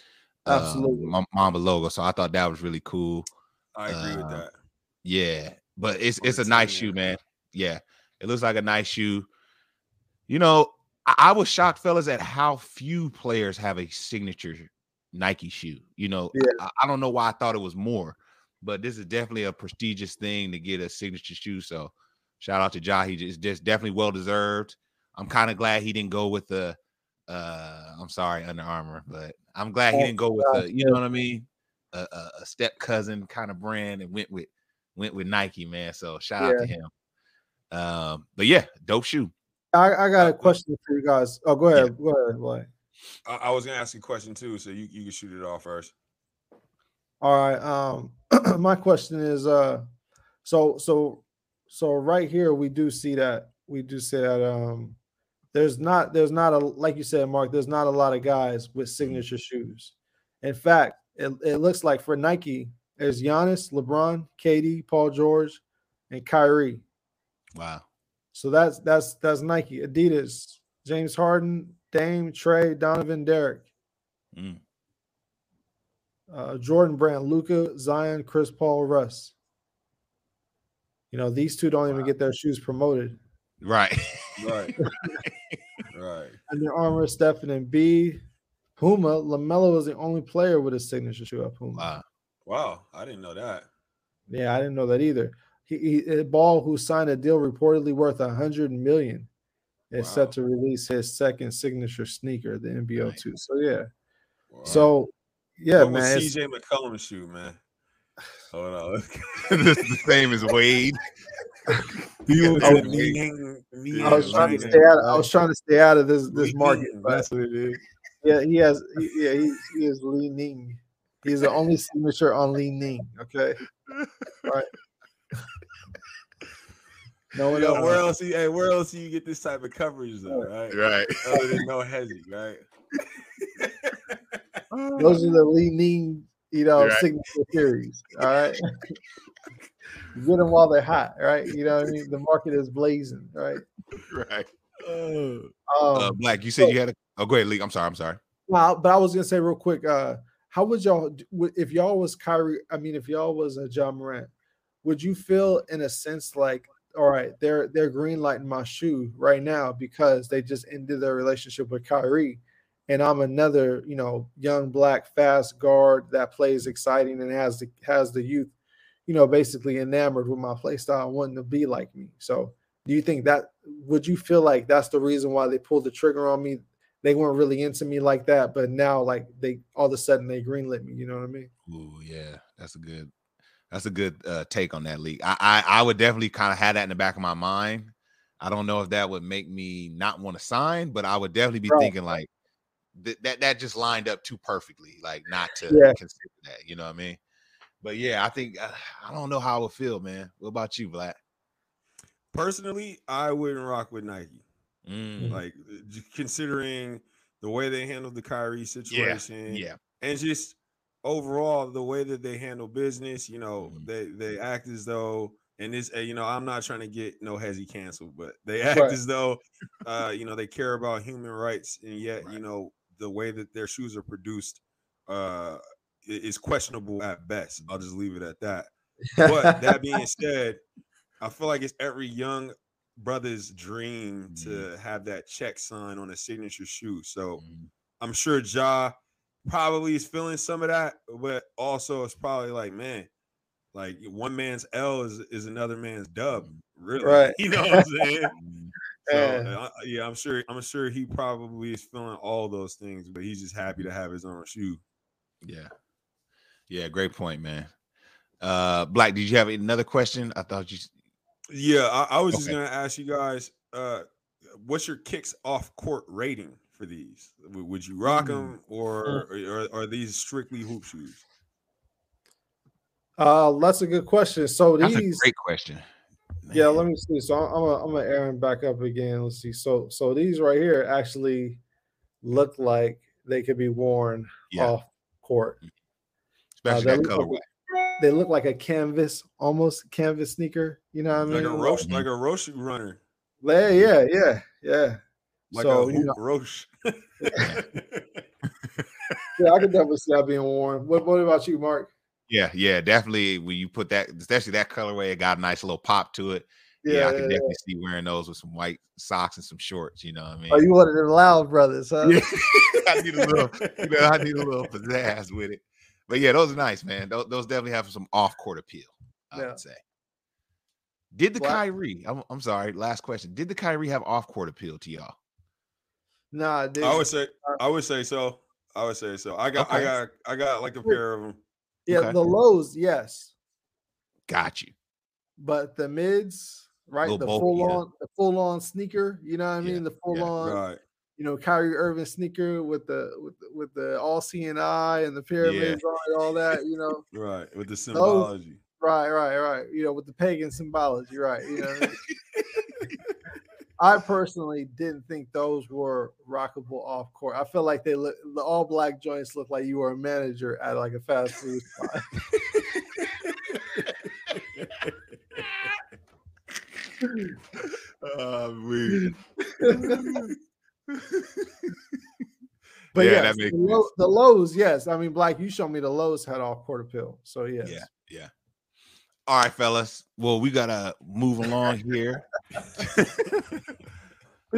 uh, Absolutely. Ma- Mamba logo. So I thought that was really cool. I agree with uh, that. Yeah, but it's it's a nice shoe, man. Yeah, it looks like a nice shoe. You know, I, I was shocked, fellas, at how few players have a signature Nike shoe. You know, Yeah. I, I don't know why I thought it was more, but this is definitely a prestigious thing to get a signature shoe. So, shout out to Ja. He just, just definitely well deserved. I'm kind of glad he didn't go with the. uh I'm sorry, Under Armour, but I'm glad he Oh, didn't go with the. You know what I mean? A, a, a step cousin kind of brand and went with went with Nike, man. So shout out to him. Um, but yeah, dope shoe. I, I got a Uh, question for you guys. Oh, go ahead. Go ahead, boy. I, I was gonna ask you a question too, so you, you can shoot it off first. All right. Um, my question is, uh, so so so right here we do see that we do see that um, there's not there's not a like you said, Mark. There's not a lot of guys with signature shoes. In fact, it, it looks like for Nike, there's Giannis, LeBron, KD, Paul George, and Kyrie. Wow. So that's that's that's Nike, Adidas, James Harden, Dame, Trae, Donovan, Derrick, Mm. uh, Jordan Brand, Luka, Zion, Chris Paul, Russ. You know, these two don't even get their shoes promoted. Right. Right. right. Under Armour, Stephen and B, Puma, LaMelo is the only player with a signature shoe at Puma. wow. Wow, I didn't know that. Yeah, I didn't know that either. He, he Ball, who signed a deal reportedly worth a hundred million, is Wow. set to release his second signature sneaker, the NBO Nice. two. So yeah, Wow. so yeah, what man. CJ McCollum's shoe, man? Hold on. this is the same as Wade. He was Oh, a I was trying to stay out. I was trying to stay out of this this market. That's what it is. Yeah, he has. He, yeah, he, he is Li Ning. He's the only signature on Li Ning. Okay, right. No one Yo, else. where else? You, hey, where else do you get this type of coverage, though? Right? Right. Other than no hezzy, right? Those are the Li Ning, you know, Right. signature series. All right. Get them while they're hot, right? You know what I mean? The market is blazing, right? Right. Um, Uh, Black, you said you had a. Oh, go ahead, Lee. I'm sorry. I'm sorry. Well, but I was gonna say real quick, uh, how would y'all if y'all was Kyrie? I mean, if y'all was a Ja Morant, would you feel in a sense like, all right, they're they're green lighting my shoe right now because they just ended their relationship with Kyrie, and I'm another, you know, young black fast guard that plays exciting and has the has the youth, you know, basically enamored with my play style, wanting to be like me. So, do you think that would you feel like that's the reason why they pulled the trigger on me? They weren't really into me like that, but now like they all of a sudden they greenlit me. You know what I mean? Ooh, yeah, that's a good. That's a good uh, take on that league. I, I I would definitely kind of have that in the back of my mind. I don't know if that would make me not want to sign, but I would definitely be Right. thinking like th- that that just lined up too perfectly, like not to Yeah. consider that. You know what I mean? But yeah, I think uh, I don't know how I would feel, man. What about you, Black? Personally, I wouldn't rock with Nike. Mm, Like uh, considering the way they handled the Kyrie situation, yeah, and just overall the way that they handle business. You know, Mhm. they they act as though, and this, you know, I'm not trying to get no hezzy canceled, but they act Right. as though, uh, you know, they care about human rights, and yet, Right. you know, the way that their shoes are produced, uh, is questionable at best. I'll just leave it at that. But that being said, I feel like it's every young brother's dream Mhm. to have that check sign on a signature shoe. So Mhm. I'm sure Ja probably is feeling some of that, but also it's probably like, man, like one man's L is, is another man's dub. Really, Right. You know what I'm saying? Mhm. So Yeah. uh, yeah, I'm sure. I'm sure he probably is feeling all those things, but he's just happy to have his own shoe. Yeah. Yeah, great point, man. Uh Black, did you have another question? I thought you Yeah, I, I was just gonna ask you guys, uh, what's your kicks off court rating for these? Would you rock Mm. them, or, or or are these strictly hoop shoes? Uh, that's a good question. So that's these, a great question. yeah, let me see. So I'm gonna I'm gonna Aaron back up again. Let's see. So so these right here actually look like they could be worn Yeah. off court. especially they that look like colorway. They look like a canvas, almost canvas sneaker. You know what I mean? Like a Roshe, Mhm. like a Roshe runner, Yeah, yeah, yeah, yeah. like so a you know, Roshe. yeah, I can definitely see that being worn. What what about you, Mark? Yeah, yeah, definitely. When you put that, especially that colorway, it got a nice little pop to it. Yeah, I can definitely see wearing those with some white socks and some shorts. You know what I mean? Oh, you one of them loud brothers, huh? yeah, I need a little, you know, I need a little pizzazz with it. But yeah, those are nice, man. Those, those definitely have some off-court appeal. I Yeah. would say. Did the Well, I- Kyrie? I'm, I'm sorry. Last question. Did the Kyrie have off-court appeal to y'all? Nah, dude. I would say, uh I would say so. I would say so. I got, I got, I got like a pair of them. yeah, okay. the lows, yes, Got you. but the mids, right? The bulky, full yeah. on, the full on sneaker. You know what I Yeah, mean? The full yeah, on, Right. You know, Kyrie Irving sneaker with the with the, with the all seeing eye and the pyramids on it, all that. You know, Right. With the symbology. right, right, right. You know, with the pagan symbology, right? You know. I mean? I personally didn't think those were rockable off court. I feel like they look the all black joints look like you were a manager at like a fast food spot. Uh, we, But Yeah, that the, low, the lows, yes. I mean, Black, you showed me the lows had off court appeal. So yes. Yeah, yeah. All right, fellas. Well, we gotta move along here.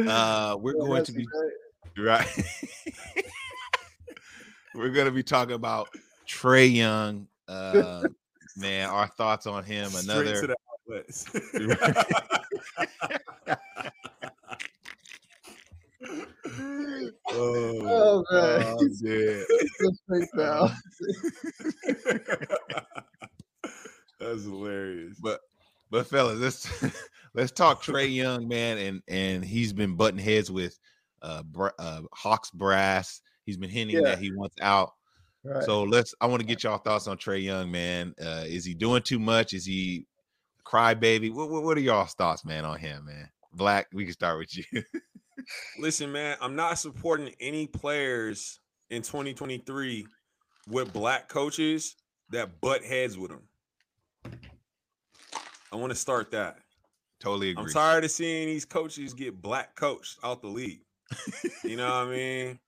uh, we're Yeah, going to be great. right. we're gonna be talking about Trae Young. Uh, man, our thoughts on him. Another to the outlets. Oh oh, man, Oh, dude. Just straight down. that's hilarious. But but fellas, let's let's talk Trae Young, man, and and he's been butting heads with uh, uh Hawks brass. He's been hinting Yeah. that he wants out. Right. So let's. I want to get y'all thoughts on Trae Young, man. Uh, is he doing too much? Is he crybaby? What, what what are y'all's thoughts, man, on him, man? Black, we can start with you. Listen, man, I'm not supporting any players in 2023 with black coaches that butt heads with them. I want to start that. totally agree. I'm tired of seeing these coaches get black coached out the league. You know what I mean?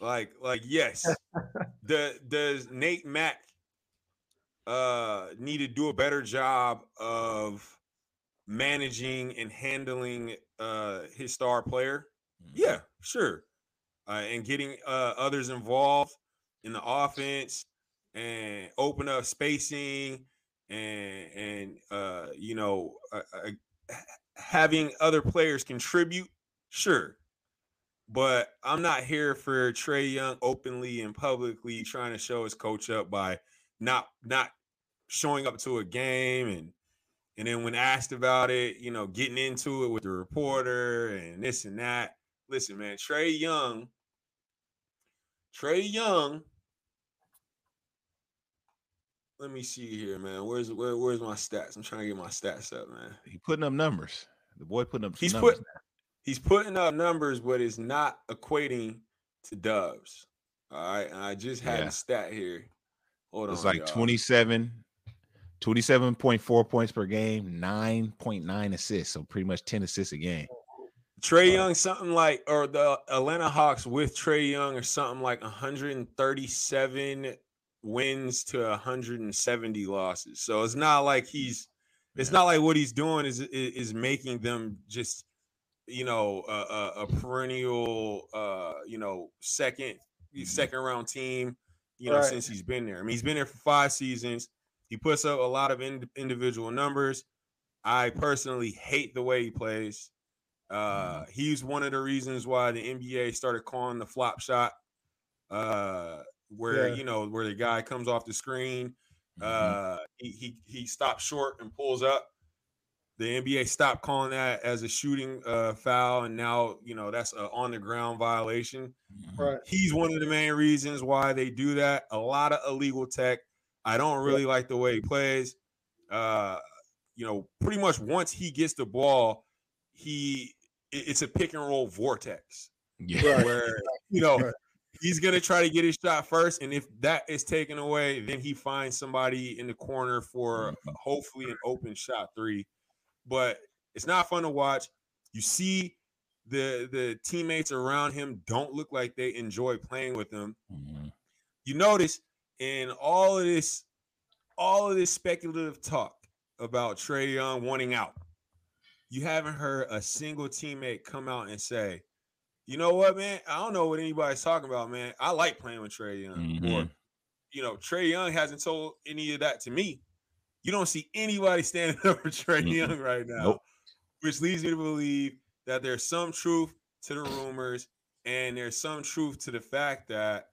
Like, like, yes. The does Nate Mack uh need to do a better job of managing and handling uh his star player? Mhm. Yeah, sure. Uh, and getting uh, others involved in the offense and open up spacing and and uh, you know uh, uh, having other players contribute. Sure, but I'm not here for Trae Young openly and publicly trying to show his coach up by not not showing up to a game and and then when asked about it, you know, getting into it with the reporter and this and that. Listen, man, Trae Young, Trae Young. Let me see here, man. Where's where, where's my stats? I'm trying to get my stats up, man. He putting up numbers. The boy putting up. He's numbers put he's putting up numbers, but it's not equating to dubs. All right. And I just had Yeah. a stat here. Hold on. It's on. like y'all. 27, 27.4 points per game, 9.9 assists. So pretty much 10 assists a game. Trae Right. Young, something like, or the Atlanta Hawks with Trae Young, or something like 137 wins to 170 losses. So it's not like he's It's not like what he's doing is is, is making them just you know a, a, a perennial uh you know 2nd second round team you know Right. since he's been there. I mean he's been there for five seasons. He puts up a lot of in, individual numbers. I personally hate the way he plays. Uh, he's one of the reasons why the NBA started calling the flop shot, uh, where Yeah. you know where the guy comes off the screen, Mhm. uh, he he he stops short and pulls up. The NBA stopped calling that as a shooting uh, foul, and now you know that's a on the ground violation. Mhm. Right. He's one of the main reasons why they do that. A lot of illegal tech. I don't really like the way he plays. Uh, you know, pretty much once he gets the ball, he it's a pick and roll vortex Yeah. Right. where you know Right. he's gonna try to get his shot first, and if that is taken away, then he finds somebody in the corner for Mhm. hopefully an open shot three. But it's not fun to watch. You see the the teammates around him don't look like they enjoy playing with him. Mhm. You notice in all of this, all of this speculative talk about Trae Young wanting out, you haven't heard a single teammate come out and say, you know what, man? I don't know what anybody's talking about, man. I like playing with Trae Young. Or, Mhm. you know, Trae Young hasn't told any of that to me. You don't see anybody standing up for Trae. Young right now, Nope. which leads me to believe that there's some truth to the rumors and there's some truth to the fact that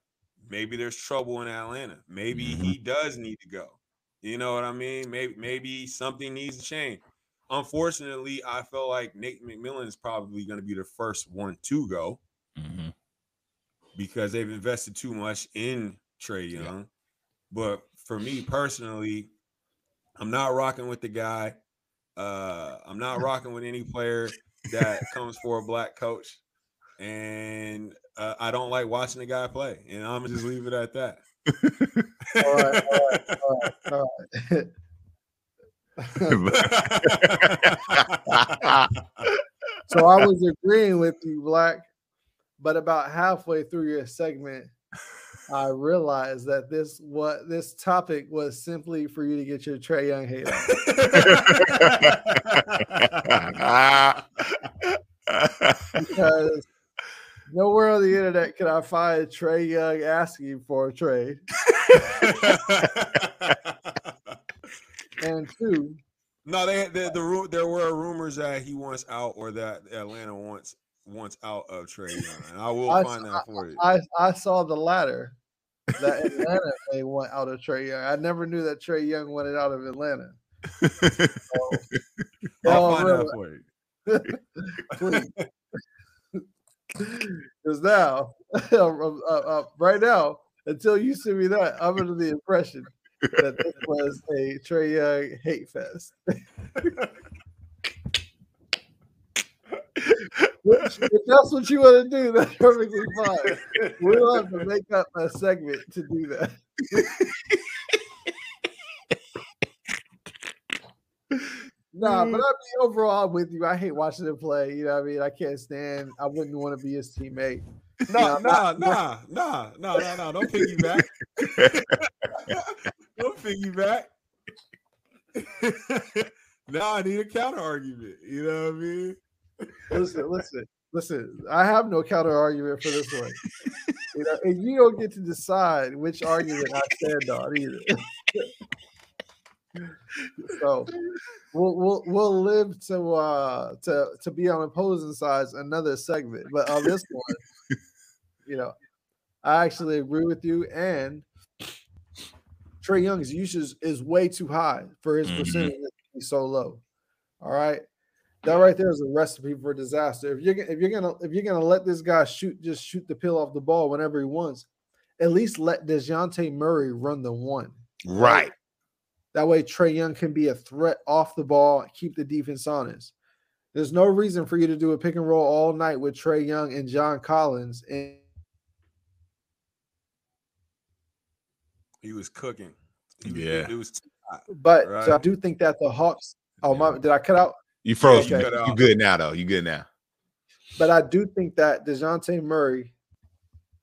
maybe there's trouble in Atlanta. Maybe Mhm. he does need to go. You know what I mean? Maybe maybe something needs to change. Unfortunately, I feel like Nate McMillan is probably going to be the first one to go Mhm. because they've invested too much in Trae Yeah. Young. But for me personally, I'm not rocking with the guy. Uh, I'm not rocking with any player that comes for a black coach, and uh, I don't like watching the guy play. And I'm gonna just leave it at that. All right, all right, all right. so I was agreeing with you, Black, but about halfway through your segment, I realized that this what this topic was simply for you to get your Trae Young hate out because nowhere on the internet can I find Trae Young asking for a trade. And two, no, they, they the there were rumors that he wants out or that Atlanta wants wants out of Trae Young, and I will I- find that for you. I I saw the latter that Atlanta may want out of Trae Young. I never knew that Trae Young wanted out of Atlanta. I'll Oh, find for you. Because now, right now, until you send me that, I'm under the impression that this was a Trae Young hate fest. Which, if that's what you want to do, that's perfectly fine. We'll have to make up a segment to do that. Nah, but mm. I mean, overall, I'm with you. I hate watching him play. You know what I mean? I can't stand. I wouldn't want to be his teammate. No, Yeah, no, no, no, no, no, no. Don't piggyback. Don't piggyback. now I need a counter argument. You know what I mean? Listen, listen, listen. I have no counter argument for this one. You know, and you don't get to decide which argument I stand on either. so we'll we'll we'll live to uh to to be on opposing sides another segment. But on this one, you know, I actually agree with you. And Trae Young's usage is way too high for his Mhm. percentage to be so low. All right. That right there is a recipe for disaster. If you're gonna- if you're gonna if you're gonna let this guy shoot just shoot the pill off the ball whenever he wants, at least let Dejounte Murray run the one. right. That way, Trae Young can be a threat off the ball, keep the defense honest. There's no reason for you to do a pick and roll all night with Trae Young and John Collins. And He was cooking. He was, Yeah. It was too hot. but so I do think that the Hawks. Oh my! Did I cut out? You froze. Okay. You, Cut you good now though. You good now. But I do think that Dejounte Murray.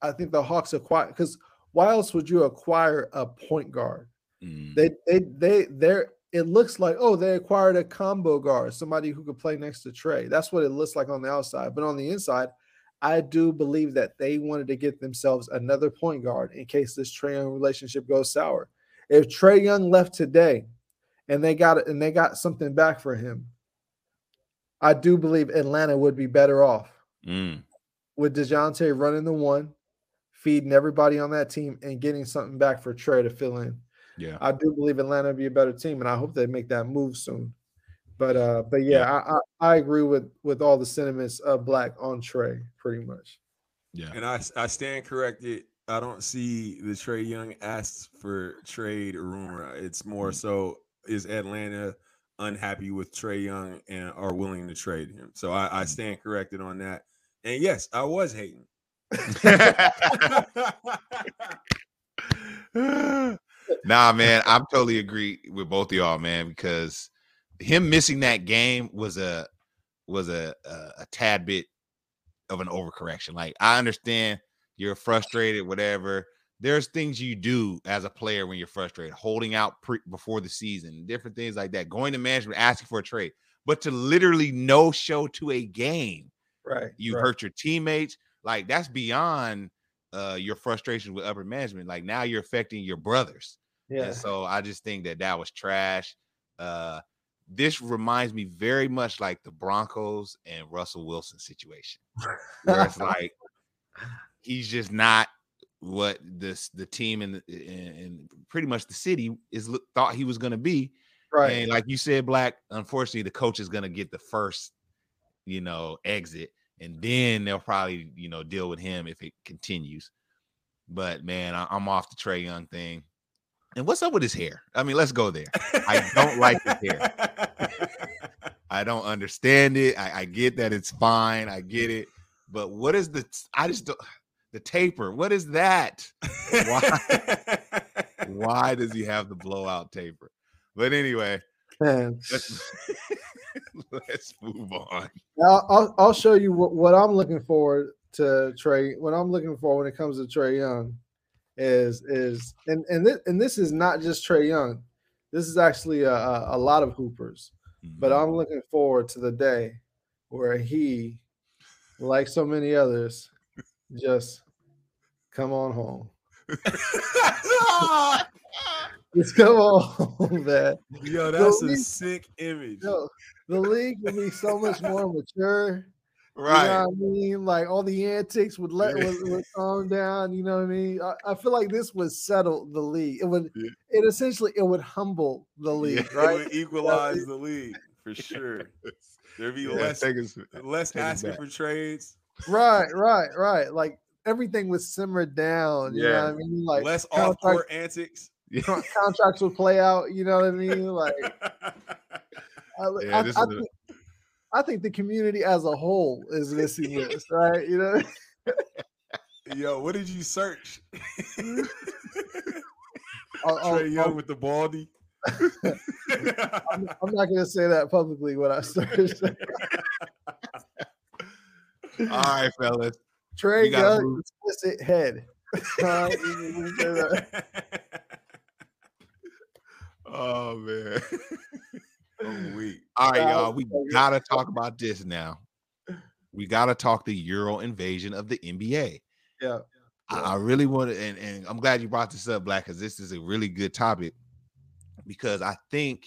I think the Hawks acquire because why else would you acquire a point guard? Mm. They they they they're it looks like oh they acquired a combo guard, somebody who could play next to Trae. That's what it looks like on the outside. But on the inside, I do believe that they wanted to get themselves another point guard in case this Trae Young relationship goes sour. If Trae Young left today and they got it and they got something back for him, I do believe Atlanta would be better off Mm. with Dejounte running the one, feeding everybody on that team, and getting something back for Trae to fill in. Yeah. I do believe Atlanta would be a better team, and I hope they make that move soon. But uh, but yeah, I, I I agree with with all the sentiments of Black on Trae, pretty much. Yeah. And I I stand corrected. I don't see the Trae Young asks for trade rumor. It's more so is Atlanta unhappy with Trae Young and are willing to trade him. So I, I stand corrected on that. And yes, I was hating. nah, man, I'm totally agree with both of y'all, man, because him missing that game was a was a a, a tad bit of an overcorrection. Like I understand you're frustrated, whatever. There's things you do as a player when you're frustrated, holding out pre- before the season, different things like that, going to management, asking for a trade, but to literally no show to a game, Right. you right. hurt your teammates. Like that's beyond uh, your frustration with upper management. Like now you're affecting your brothers. Yeah. And so I just think that that was trash. Uh, this reminds me very much like the Broncos and Russell Wilson situation, where it's like he's just not what this the team and and pretty much the city is thought he was going to be. right. And like you said, Black, unfortunately, the coach is going to get the first, you know, exit, and then they'll probably, you know, deal with him if it continues. But man, I, I'm off the Trae Young thing. And what's up with his hair? I mean, let's go there. I don't like his hair. I don't understand it. I, I get that it's fine. I get it. But what is the? I just don't. The taper. What is that? Why? Why does he have the blowout taper? But anyway. Let's, let's move on. I'll, I'll, I'll show you what, what I'm looking forward to Trae. What I'm looking for when it comes to Trae Young is is and and this, and this is not just Trae Young. This is actually a, a, a lot of hoopers. But Mm-hmm. I'm looking forward to the day where he, like so many others, just come on home. Just come on man. Yo, that's a league- sick image. Yo, the league would be so much more mature. right. You know what I mean? Like all the antics would let would, would calm down. You know what I mean? I, I feel like this would settle the league. It would Yeah. it essentially it would humble the league, It right? would equalize the league for sure. There'd be Yeah, less us- uh, less asking for trades, Right, right, right. Like everything would simmer down. You know Yeah. what I mean? Like less off court antics. Con- contracts will play out. You know what I mean? Like I, Yeah, I, this I is a- think, I think the community as a whole is missing this, right? You know, Yo, what did you search? I'll- I'll- oh, Trae oh, Young oh. with the baldy. I'm, I'm not going to say that publicly when I searched. All right, fellas. Trae gotta Young, explicit head. Uh, you can say that. Oh man. Weak. All right, y'all. We gotta talk about this now. We gotta talk the Euro invasion of the NBA. yeah, I, I really want to, and, and I'm glad you brought this up, Black, because this is a really good topic. Because I think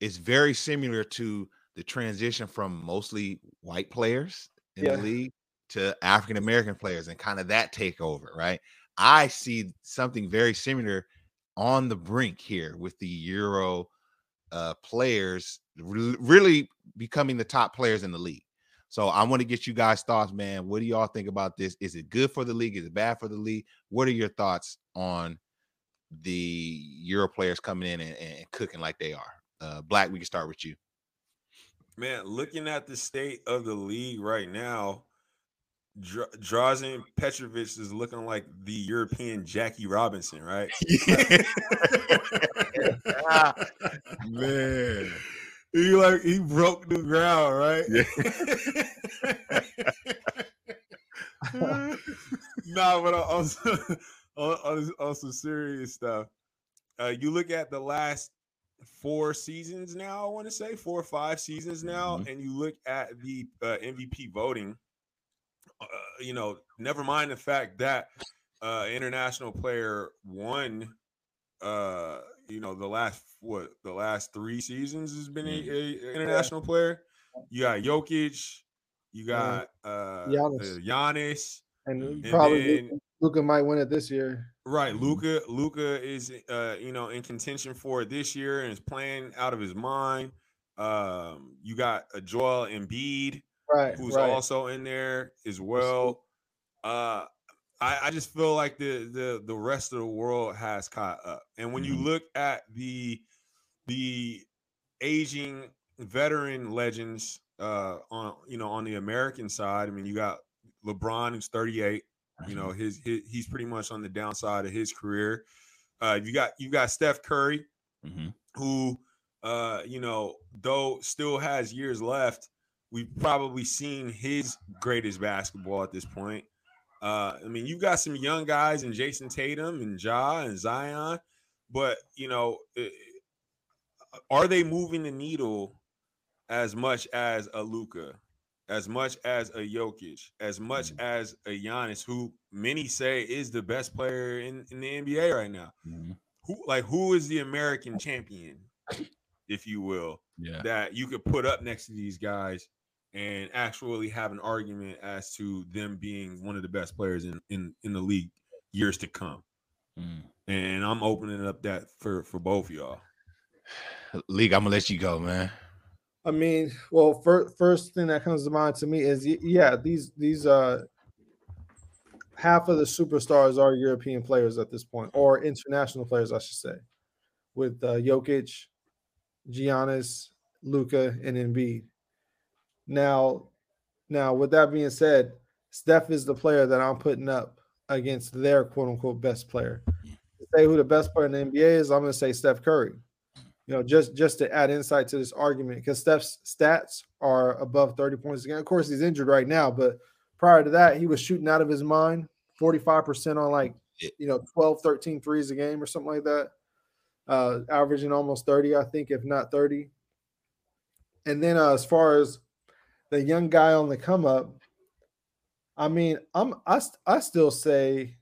it's very similar to the transition from mostly white players in Yeah. the league to African American players and kind of that takeover, right? I see something very similar on the brink here with the Euro uh, players re- really becoming the top players in the league. So I want to get you guys' thoughts, man. What do y'all think about this? Is it good for the league? Is it bad for the league? What are your thoughts on the Euro players coming in and, and cooking like they are? Uh, Black, we can start with you. Man, looking at the state of the league right now, Dra- Drazen Petrovic is looking like the European Jackie Robinson, right? man. he like he broke the ground, right? Yeah. nah, but also on, on, on some serious stuff, uh, you look at the last four seasons now. I want to say four or five seasons now, Mhm. and you look at the uh, MVP voting. Uh, you know, never mind the fact that uh, international player won. Uh, you know, the last what the last three seasons has been a, a international player. You got Jokic, you got uh, Giannis. uh, Giannis, and And probably then- Luka might win it this year. Right. Luka. Luka is, uh, you know, in contention for it this year and is playing out of his mind. Um, you got a Joel Embiid, Right, who's right. also in there as well. Uh, I, I just feel like the the the rest of the world has caught up. And when you Mhm. look at the the aging veteran legends uh on you know on the American side, I mean you got LeBron who's 38 you know his, his he's pretty much on the downside of his career uh you got you got steph curry Mhm. who uh you know though still has years left we've probably seen his greatest basketball at this point uh i mean you got some young guys and Jayson Tatum and ja and zion but you know are they moving the needle as much as a Luka, as much as a Jokic, as much Mhm. as a Giannis, who many say is the best player in, in the NBA right now. Mhm. Who like who is the American champion, if you will, Yeah. that you could put up next to these guys and actually have an argument as to them being one of the best players in in, in the league years to come. Mm. And I'm opening up that for for both y'all. League, I'm gonna let you go, man. I mean, well, first first thing that comes to mind to me is yeah, these these uh half of the superstars are European players at this point, or international players, I should say, with uh, Jokic, Giannis, Luka, and Embiid. Now, now with that being said, Steph is the player that I'm putting up against their quote unquote best player. To say who the best player in the NBA is, I'm going to say Steph Curry you know, just just to add insight to this argument, because Steph's stats are above 30 points again. Of course, he's injured right now, but prior to that, he was shooting out of his mind, 45% on like you know 12, 13 threes a game or something like that. Uh averaging almost 30, I think, if not 30. And then uh, as far as the young guy on the come up, I mean, I'm I, I still say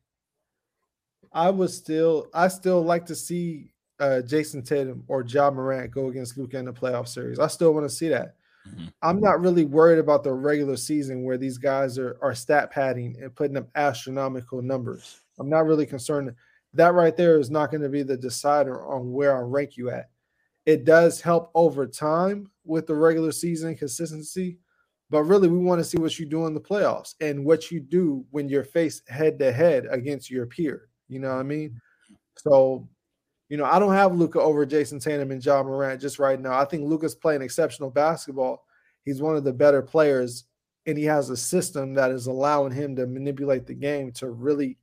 I would still I still like to see uh, Jayson Tatum or Ja Morant go against Luka in the playoff series. I still want to see that. Mhm. I'm not really worried about the regular season where these guys are are stat padding and putting up astronomical numbers. I'm not really concerned. That right there is not going to be the decider on where I rank you at. It does help over time with the regular season consistency, but really we want to see what you do in the playoffs and what you do when you're faced head to head against your peer. You know what I mean? So you know, I don't have Luka over Jayson Tatum and Ja Morant just right now. I think Luka's playing exceptional basketball. He's one of the better players, and he has a system that is allowing him to manipulate the game to really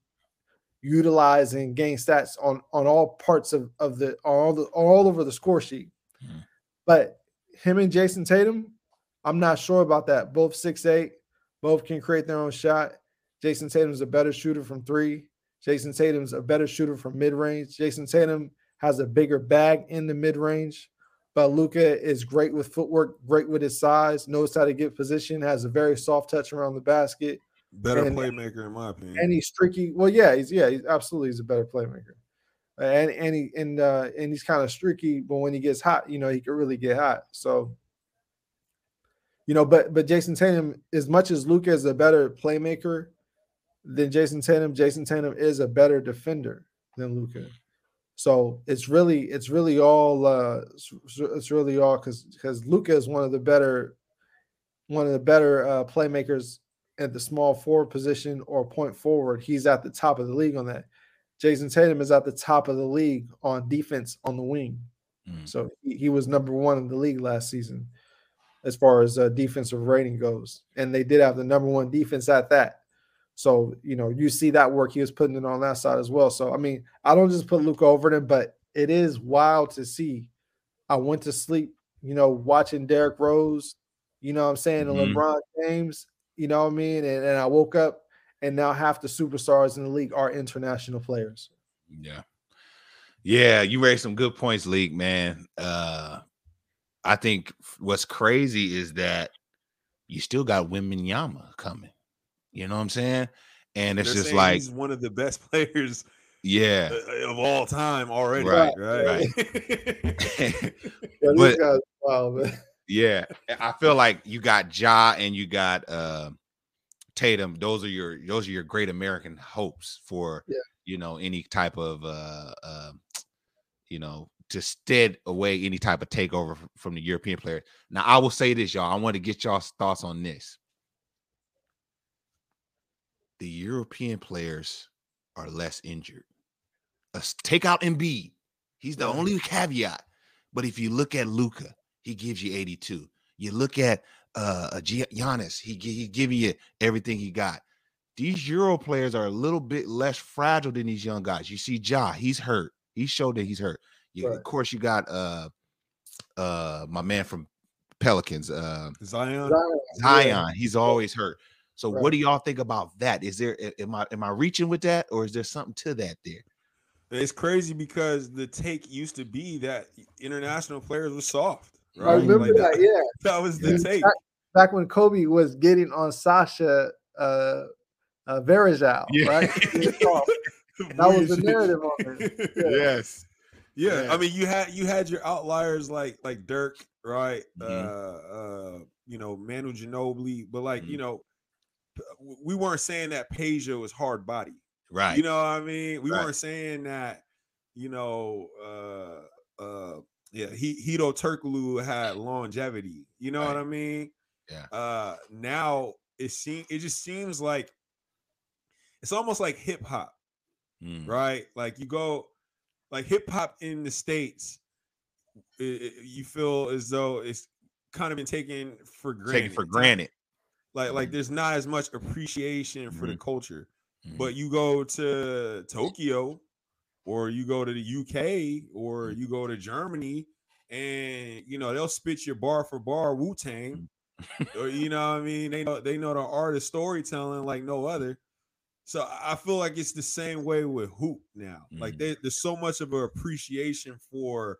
utilize and gain stats on on all parts of, of the all the all over the score sheet. Mhm. But him and Jayson Tatum, I'm not sure about that. Both six eight, both can create their own shot. Jayson Tatum's a better shooter from three. Jayson Tatum's a better shooter from mid range. Jayson Tatum has a bigger bag in the mid range, but Luka is great with footwork, great with his size, knows how to get position, has a very soft touch around the basket, Better And- playmaker in my opinion. and he's streaky. Well, yeah, he's yeah, he's absolutely he's a better playmaker, and and he and uh, and he's kind of streaky, but when he gets hot, you know, he can really get hot. So, you know, but but Jayson Tatum, as much as Luka is a better playmaker than Jayson Tatum, Jayson Tatum is a better defender than Luka. So it's really it's really all uh it's, really all because because Luka is one of the better one of the better uh, playmakers at the small forward position or point forward. He's at the top of the league on that. Jayson Tatum is at the top of the league on defense on the wing. Mm. So he, he was number one in the league last season as far as uh, defensive rating goes. And they did have the number one defense at that. So, you know, you see that work he was putting it on that side as well. So, I mean, I don't just put Luka over them, but it is wild to see. I went to sleep, you know, watching Derrick Rose, you know what I'm saying, and Mhm. LeBron James, you know what I mean? And, and I woke up and now half the superstars in the league are international players. Yeah. Yeah, you raised some good points, League man. Uh, I think what's crazy is that you still got Wembanyama coming. You know what I'm saying? And it's They're just like, he's one of the best players yeah, uh, of all time already. Right, Right. Yeah, But- guys, wow, man. yeah. I feel like you got Ja and you got uh Tatum. Those are your those are your great American hopes for Yeah. you know any type of uh uh you know to stead away any type of takeover from the European player. Now I will say this, y'all. I want to get y'all's thoughts on this. The European players are less injured. Let's take out Embiid. He's the only caveat. But if you look at Luka, he gives you 82. You look at uh Giannis, he he giving you everything he got. These Euro players are a little bit less fragile than these young guys. You see, Ja, he's hurt. He showed that he's hurt. You, Right. Of course, you got uh uh my man from Pelicans, uh Zion. Zion, Zion. He's always hurt. So Right. what do y'all think about that? Is there am I am I reaching with that, or is there something to that there? It's crazy because the take used to be that international players were soft. I Right? remember Like, that. Yeah, that was the Yeah. take. back, back when Kobe was getting on Sasha uh, uh Verajao, right? He was soft. That was the narrative on it. Yeah. Yes. Yeah, Yeah. I mean, you had you had your outliers like like Dirk, right? Mhm. Uh, uh, you know, Manu Ginobili, but like you Mhm. know, we weren't saying that Peja was hard body. Right. You know what I mean? We Right. weren't saying that. You know, uh, uh, yeah, he Hedo Turkoglu had longevity. You know what I mean? Yeah. Uh, now it seems it just seems like it's almost like hip hop Mm. right? Like you go, like hip hop in the states, i- i- you feel as though it's kind of been taken for granted. Taken for granted. Like like Mhm. there's not as much appreciation for the culture. Mhm. But you go to Tokyo, or you go to the UK, or you go to Germany, and you know they'll spit your bar for bar Wu Tang, or you know what I mean. They know they know the art of storytelling like no other. So I feel like it's the same way with hoop now. Like Mhm. they, there's so much of an appreciation for,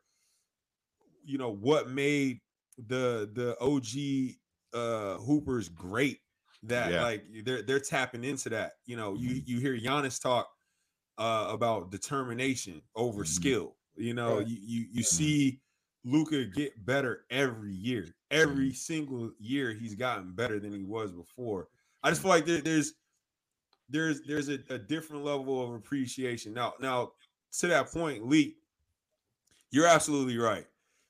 you know, what made the the OG uh hoopers great. That Yeah. like they're they're tapping into that. You know, you you hear Giannis talk uh about determination over Mhm. skill. You know, Right. you you, you Mhm. see Luka get better every year. Every single year he's gotten better than he was before. I just feel like there, there's there's there's a, a different level of appreciation. Now, now to that point, Lee, you're absolutely right.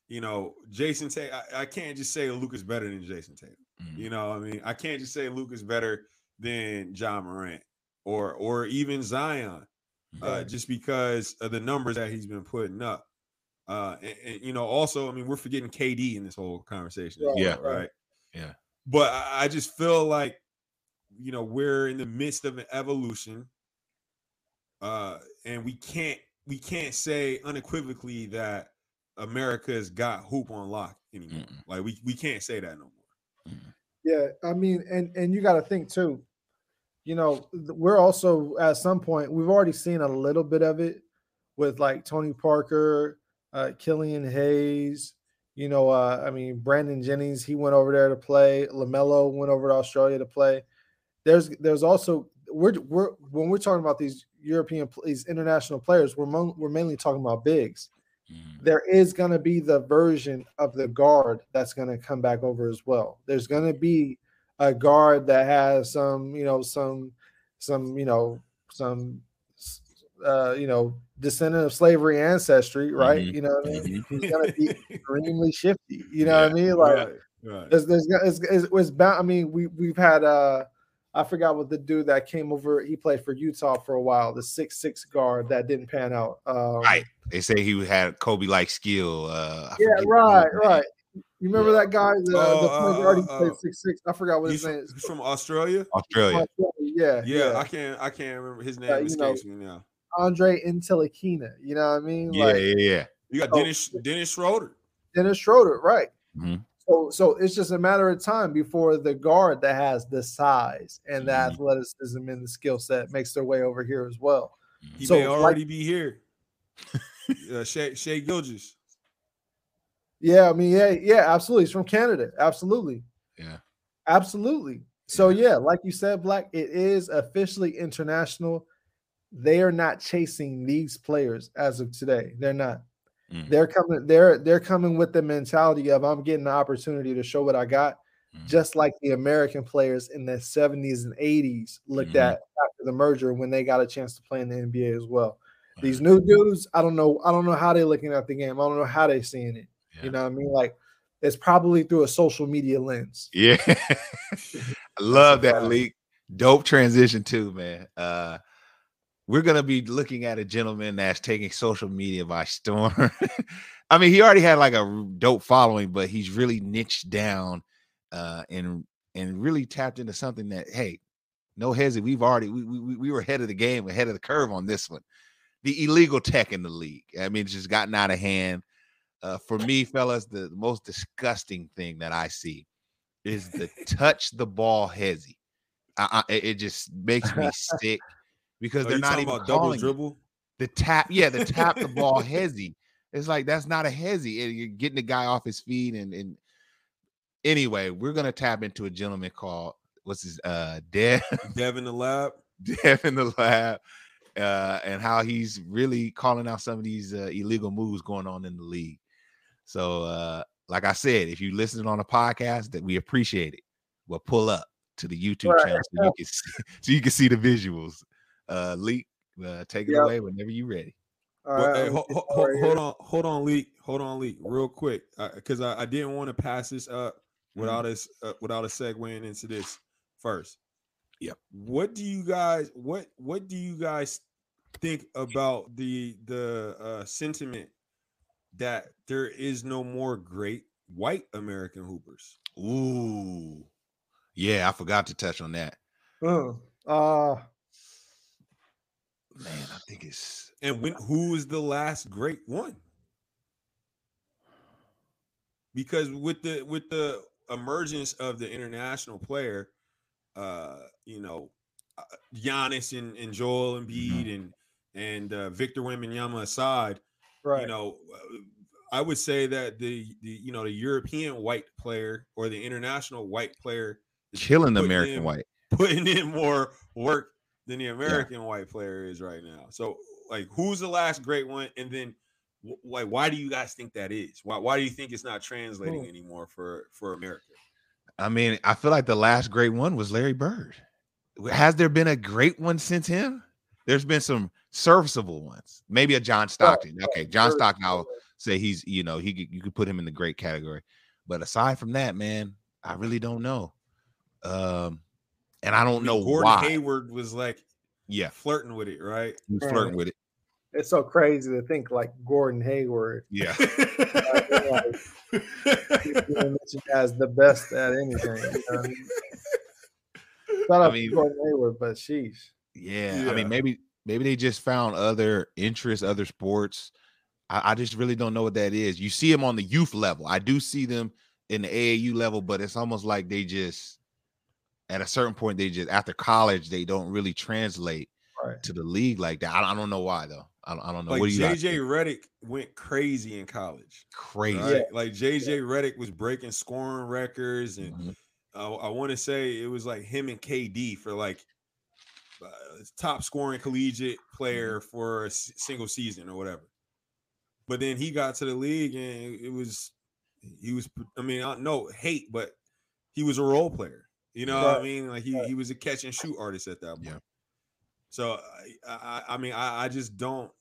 You know, Jayson Tatum, I, I can't just say Luka's better than Jayson Tatum. Mhm. You know, what I mean, I can't just say Luka's better than Ja Morant or or even Zion, uh, just because of the numbers that he's been putting up. Uh, and, and, you know, also, I mean, we're forgetting KD in this whole conversation. Yeah. well, right. right. Yeah. But I, I just feel like, you know, we're in the midst of an evolution, uh, and we can't we can't say unequivocally that America's got hoop on lock anymore. Mm-mm. Like we we can't say that no more. Yeah, I mean, and and you got to think too. You know, we're also at some point we've already seen a little bit of it with like Tony Parker, uh, Killian Hayes. You know, uh, I mean, Brandon Jennings. He went over there to play. LaMelo went over to Australia to play. There's there's also we're we're when we're talking about these European these international players, we're mon- we're mainly talking about bigs Mhm. there is going to be the version of the guard that's going to come back over as well. There's going to be a guard that has some, you know, some, some, you know, some, uh, you know, descendant of slavery ancestry, right? Mhm. You know, what I mean? Mhm. he's going to be extremely shifty. You know what I mean? Like, right, right. there's, there's, it's, it's, it's bound. I mean, we we've had, uh, I forgot what the dude that came over. He played for Utah for a while. The six six guard that didn't pan out. Um, Right. They say he had Kobe like skill. Uh, Yeah, right, right. You remember that guy, the, Oh, the point guard he uh, uh, played six six. I forgot what He's his name from, is. he's from Australia. Australia. Yeah, Yeah, yeah. I can't I can't remember his name. Yeah, you know, escapes me now. Andre Intellikina. You know what I mean? Yeah, Like yeah, yeah. You got Oh. Dennis Dennis Schroeder. Dennis Schroeder, right? Mhm. So, so it's just a matter of time before the guard that has the size and the Mhm. athleticism and the skill set makes their way over here as well. He So, may like- already be here. uh, Shea, Shai Gilgeous. Yeah, I mean, yeah, yeah, absolutely. He's from Canada. Absolutely. Yeah. Absolutely. So yeah, like you said, Black, it is officially international. They are not chasing these players as of today. They're not. Mm. They're coming, they're they're coming with the mentality of I'm getting the opportunity to show what I got, Mhm. just like the American players in the 70s and 80s looked Mhm. at after the merger when they got a chance to play in the NBA as well. These new dudes, I don't know, I don't know how they're looking at the game. I don't know how they're seeing it. Yeah. You know what I mean? Like it's probably through a social media lens. Yeah. I love that leak. Dope transition too, man. Uh we're gonna be looking at a gentleman that's taking social media by storm. I mean, he already had like a dope following, but he's really niched down uh and and really tapped into something that hey, no hesitation. We've already we, we we were ahead of the game, ahead of the curve on this one. The illegal tech in the league. I mean, it's just gotten out of hand. Uh, for me, fellas, the most disgusting thing that I see is the touch the ball hezzy. I, I, it just makes me sick because Are they're not even about double calling it. dribble? the tap. Yeah, the tap the ball hezzy. It's like that's not a hezzy. and You're getting the guy off his feet and and anyway, we're gonna tap into a gentleman called what's his uh Dev Devin the lab. Dev in the lab. Uh, and how he's really calling out some of these uh, illegal moves going on in the league. So, uh, like I said, if you listen on a podcast, that we appreciate it. Well, pull up to the YouTube Right. channel so you can see, so you can see the visuals. Uh, Leak, uh, take it Yep. away whenever you're ready. All Well, right, hey, ho- ho- ho- right hold on, hold on, leak, hold on, leak, real quick, because I, I didn't want to pass this up without us uh, without a segueing into this first. Yeah. What do you guys what what do you guys think about the the uh, sentiment that there is no more great white American hoopers? Ooh, yeah, I forgot to touch on that. Uh, uh, Man, I think it's And when who is the last great one? Because with the with the emergence of the international player, uh, you know, uh, Giannis and, and Joel and Embiid and and uh, Victor Wembanyama aside, right. you know, uh, I would say that the the you know the European white player or the international white player is killing the American in- white. putting in more work than the American white player is right now. So, like, who's the last great one? And then, wh- like, why do you guys think that is? Why Why do you think it's not translating Hmm. anymore for for America? I mean, I feel like the last great one was Larry Bird. Has there been a great one since him? There's been some serviceable ones. Maybe a John Stockton. Okay, John Stockton, I'll say he's, you know, he you could put him in the great category. But aside from that, man, I really don't know. Um, and I I don't know Gordon why. Hayward was like yeah, flirting with it, right? he was flirting with it. It's so crazy to think like Gordon Hayward Yeah, he's being mentioned as the best at anything. You know what I mean? Shout I mean- Gordon Hayward, but sheesh. yeah. I mean, maybe maybe they just found other interests, other sports. I, I just really don't know what that is. You see them on the youth level. I do see them in the AAU level, but it's almost like they just at a certain point they just after college they don't really translate Right. to the league like that. I, I don't know why though. I don't, I don't know. like what do you guys JJ Redick went crazy in college. crazy? Right? Like JJ Redick was breaking scoring records, and Mhm. uh, I want to say it was like him and KD for like uh, top scoring collegiate player Mm-hmm. for a s- single season or whatever. But then he got to the league and it was he was I mean I no hate, but he was a role player. You know what I mean? Like he, right. he was a catch and shoot artist at that point. Yeah. So I, I I mean I, I just don't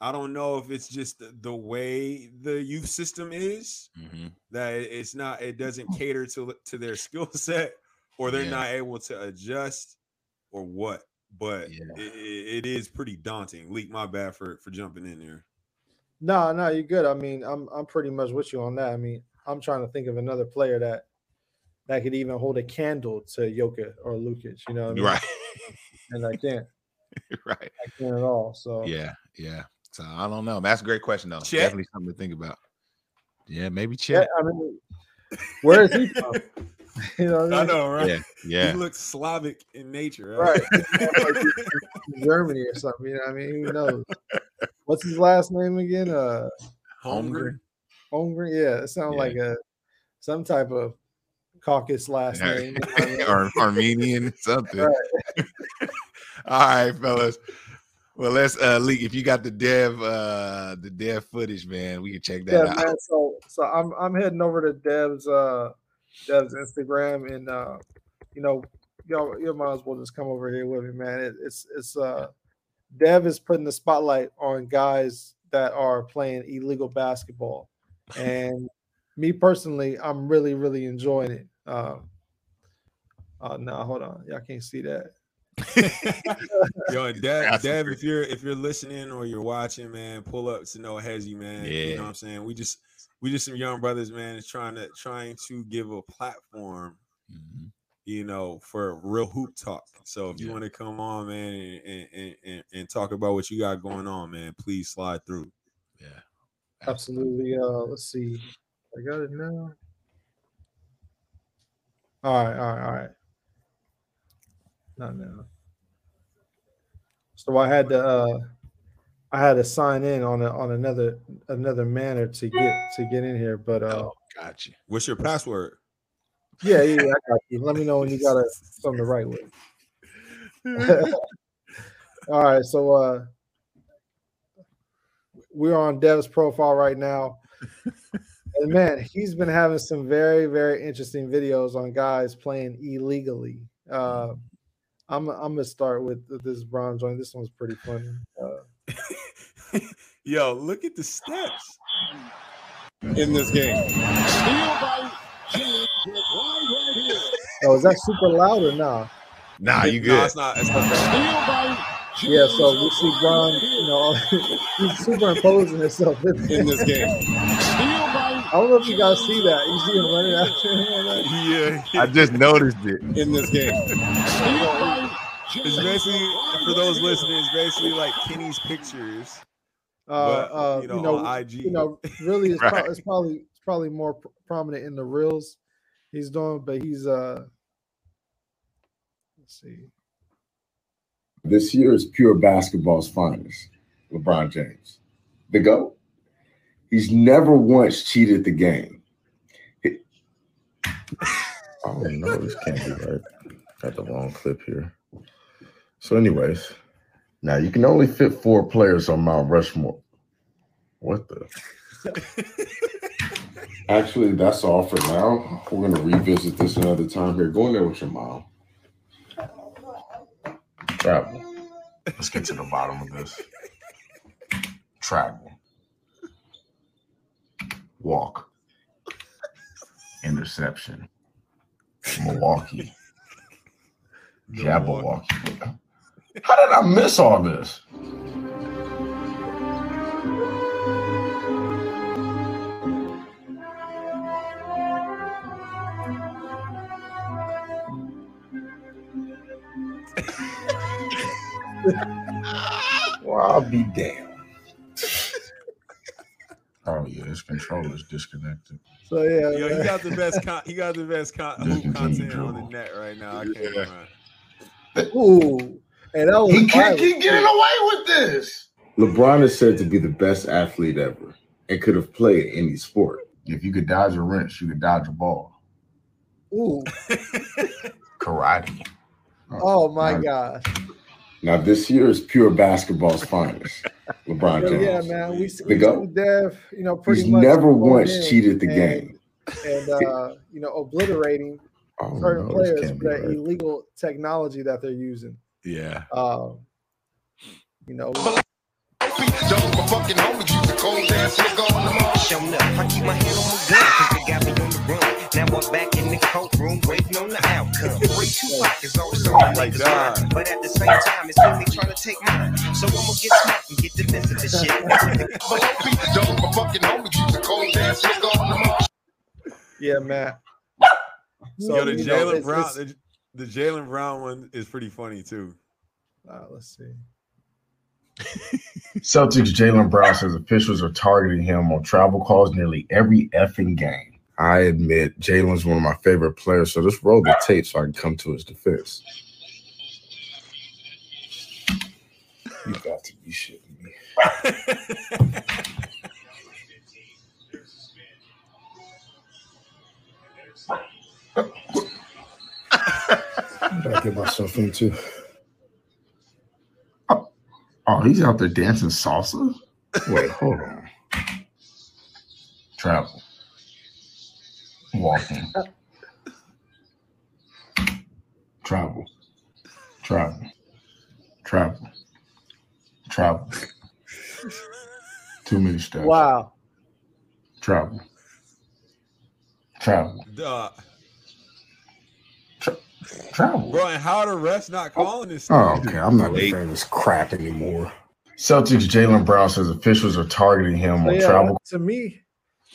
I don't know if it's just the, the way the youth system is Mhm. that it's not it doesn't cater to to their skill set or they're Yeah. not able to adjust or what but Yeah. it, it- it is pretty daunting leak my bad for for jumping in there No, no, you're good. I mean, I'm I'm pretty much with you on that. I mean, I'm trying to think of another player that that could even hold a candle to Jokic or Lukic, you know what I mean? Right, And I can't, right. I can't at all. So Yeah, yeah. So I don't know. That's a great question though. Chet? Definitely something to think about. Yeah, maybe yeah, I mean, where is he from? you know, what I i know right Yeah, yeah. he looks slavic in nature right, right? Like he's from Germany or something. You know, what I mean, who knows? what's his last name again? Uh, Holmgren. Holmgren. Yeah, it sounds Yeah. like a some type of caucus last name. or Armenian something. Right. All right, fellas. Well, let's uh leak. If you got the dev uh the dev footage, man, we can check that yeah, out. man. So so I'm I'm heading over to Dev's uh Dev's Instagram and uh you know y'all you might as well just come over here with me, man. It, it's it's uh Dev is putting the spotlight on guys that are playing illegal basketball, and me personally, I'm really really enjoying it. Um, uh, no, hold on, y'all can't see that. Yo, and Dev, Dev, if you're if you're listening or you're watching, man, pull up to No Hezzy, man. You know what I'm saying? We just we just some young brothers, man, is trying to trying to give a platform, Mhm. you know, for real hoop talk. So if you want to come on, man, and, and, and, and talk about what you got going on, man, please slide through. Yeah. Absolutely. Uh, let's see. I got it now. All right, all right, all right. Not now. So I had to uh I had to sign in on a, on another another manner to get to get in here, but uh Oh, got you. What's your password? yeah, yeah, yeah, I got you. Let me know when you got a, something to write with. all right, so uh we're on Dev's profile right now. And man, he's been having some very, very interesting videos on guys playing illegally. Uh, I'm I'm gonna start with this Bron's joint. This one's pretty funny. Uh, Yo, look at the steps. in this game. oh, is that super loud or not? Nah, you No, good. it's not. It's not that. Yeah, so we see Bron, you know, he's superimposing himself. in In this game. I don't know if you guys see that. You see him running after him. like that? Yeah, I just noticed it. In this game. it's basically for those listening. It's basically like Kenny's pictures, Uh, but uh, you know, on IG. you know, really, it's, Right. pro- it's probably it's probably more pr- prominent in the reels he's doing, but he's uh, let's see. This year is pure basketball's finest, LeBron James. The GOAT. He's never once cheated the game. Oh no, this can't be right. Got the wrong clip here. So, anyways, now you can only fit four players on Mount Rushmore. What the? Actually, that's all for now. We're going to revisit this another time here. Go in there with your mom. Travel. Let's get to the bottom of this. Travel. Walk. Interception. Milwaukee. Jabberwocky. How did I miss all this? Well, I'll be damned. Oh yeah, his controller's disconnected. So yeah, Yo, he got the best. Con- he got the best con- hoop Discontinued content on the net right now. I can't. Yeah. ooh, and that was He can't violent. keep getting away with this. LeBron is said to be the best athlete ever and could have played any sport. If you could dodge a wrench, you could dodge a ball. Ooh, Karate. oh my Nice. gosh. Now, this year is pure basketball's finest. LeBron James. yeah, man, we see, The we GOAT. see Dev, you know, pretty He's much never once cheated the and- game. and uh, you know, obliterating Oh certain no, players can't for be that right. illegal technology that they're using. Yeah. Um, you know, Showing up, I keep my hand on my gun cause they got me on the run. Now I'm back in the courtroom waiting on the outcome. Way too hot is always on Oh my my God. But at the same time, it's really trying to take mine. So I'm gonna get smacked and get defensive and shit. yeah, man. So Yo, the Jaylen Brown, the, the Jaylen Brown one is pretty funny too. uh, let's see. Celtics Jaylen Brown says officials are targeting him on travel calls nearly every effing game. I admit Jaylen's one of my favorite players, so just roll the tape so I can come to his defense. You got to be shitting me. I get myself into? Oh, oh, he's out there dancing salsa? Wait, hold on. Travel. Walking. Uh, travel. Travel. Travel. Travel. Too many steps. Wow. Travel. Travel. Duh. Travel. Bro, and how the refs not oh, calling this? Oh, okay. I'm not a fan of this crap anymore. Celtics Jaylen Brown says officials are targeting him So, on yeah, travel. to me,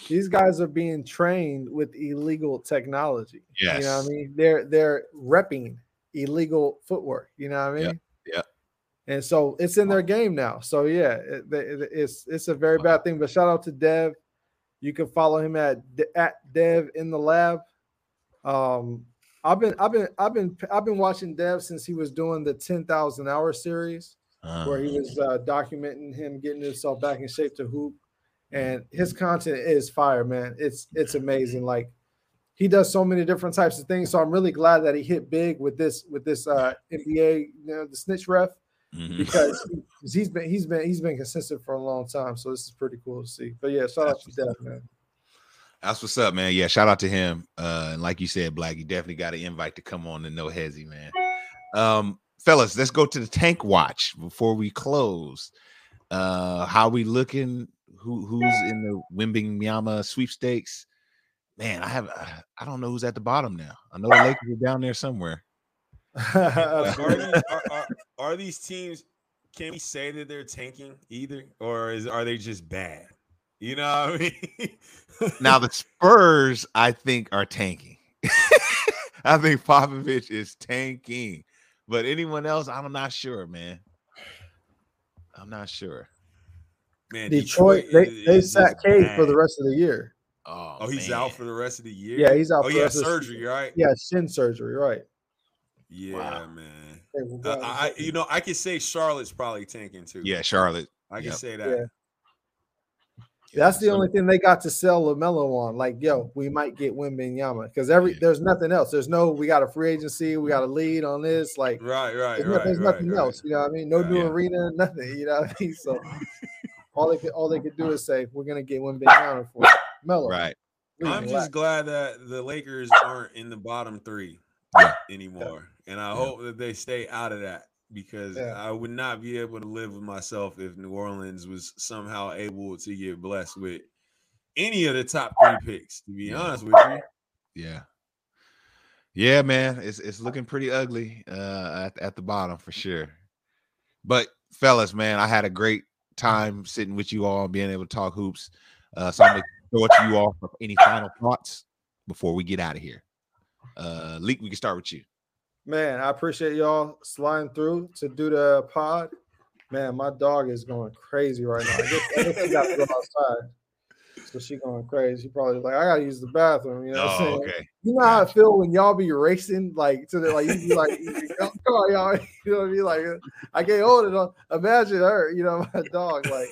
these guys are being trained with illegal technology. Yeah. You know what I mean? They're they're repping illegal footwork. You know what I mean? yep. And so it's in their game now. So yeah, it, it- it's it's a very bad thing. But shout out to Dev. You can follow him at at Dev in the lab. Um, I've been I've been I've been I've been watching Dev since he was doing the ten thousand hour series Uh, where he was uh, documenting him getting himself back in shape to hoop, and his content is fire, man. It's it's amazing. Like he does so many different types of things. So I'm really glad that he hit big with this with this uh, NBA, you know, the snitch ref mhm. because he, he's been he's been he's been consistent for a long time. So this is pretty cool to see. But yeah, shout out to Dev, man. That's what's up, man. Yeah, shout out to him. Uh, and like you said, Black, you definitely got an invite to come on the No Hezzy, man. Um, fellas, let's go to the tank watch before we close. Uh, how we looking? Who who's in the Wembanyama sweepstakes? Man, I have I don't know who's at the bottom now. I know the Lakers are down there somewhere. are, these, are, are, are these teams? Can we say that they're tanking either, or is are they just bad? You know what I mean? Now the Spurs, I think, are tanking. I think Popovich is tanking, but anyone else, I'm not sure, man. I'm not sure. Man, Detroit, they they is sat just Cade for the rest of the year. Oh, Oh, he's man. out for the rest of the year. Yeah, he's out. Oh for the yeah, rest of the surgery, right? Yeah, shin surgery, right? Yeah, Wow. man. Okay, Uh, I, I- you know, I could say Charlotte's probably tanking too. Yeah, Charlotte. I can Yep. say that. Yeah. That's the so- only thing they got to sell LaMelo on. Like, yo, we might get Wembanyama because every Yeah. there's nothing else. There's no we got a free agency, we got a lead on this. Like, Right, right, there's, right. there's nothing right. else. You know what I mean? No new Yeah. arena, nothing. You know what I mean? So all they could all they could do is say we're gonna get Wembanyama for Melo. Right. I'm Relax. just glad that the Lakers aren't in the bottom three Yeah. anymore, and I Yeah. hope that they stay out of that because Yeah. I would not be able to live with myself if New Orleans was somehow able to get blessed with any of the top three picks. To be Yeah. honest with you, Yeah. Yeah, man. It's it's looking pretty ugly uh at, at the bottom for sure. But fellas, man, I had a great time sitting with you all, and being able to talk hoops. Uh so I'm gonna throw it to you all for any final thoughts before we get out of here. Uh Leak, we can start with you. Man, I appreciate y'all sliding through to do the pod. Man, my dog is going crazy right now. I guess, I she got to go outside. So she going crazy. She probably like, I gotta use the bathroom. You know what I'm Oh, saying? okay. You know how I feel when y'all be racing like to the like you be like come on y'all you know what I mean like I can't hold it imagine her you know my dog like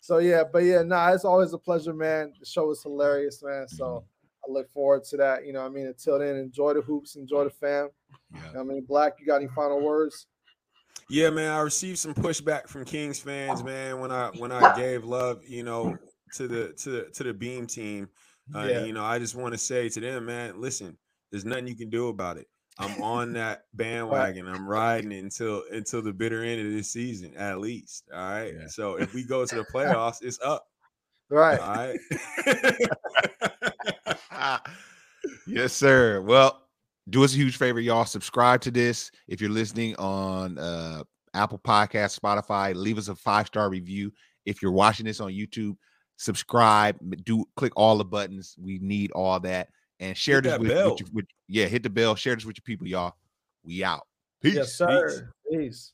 so yeah but yeah nah it's always a pleasure man the show is hilarious man so mm-hmm. I look forward to that you know what I mean until then enjoy the hoops enjoy the fam Yeah. You know I mean black you got any final words yeah, man, I received some pushback from Kings fans, oh. man, when I when I gave love, you know, to the to the to the Beam team. Uh, Yeah. You know, I just want to say to them, man, listen, there's nothing you can do about it. I'm on that bandwagon. I'm riding it until until the bitter end of this season, at least. All right. Yeah. So if we go to the playoffs, it's up. right All right. yes, sir. Well, do us a huge favor, y'all. Subscribe to this. If you're listening on uh, Apple Podcast, Spotify, leave us a five star review. If you're watching this on YouTube, subscribe. Do click all the buttons. We need all that. And share Hit this with, with, your- with yeah, hit the bell. Share this with your people, y'all. We out. Peace. yes sir peace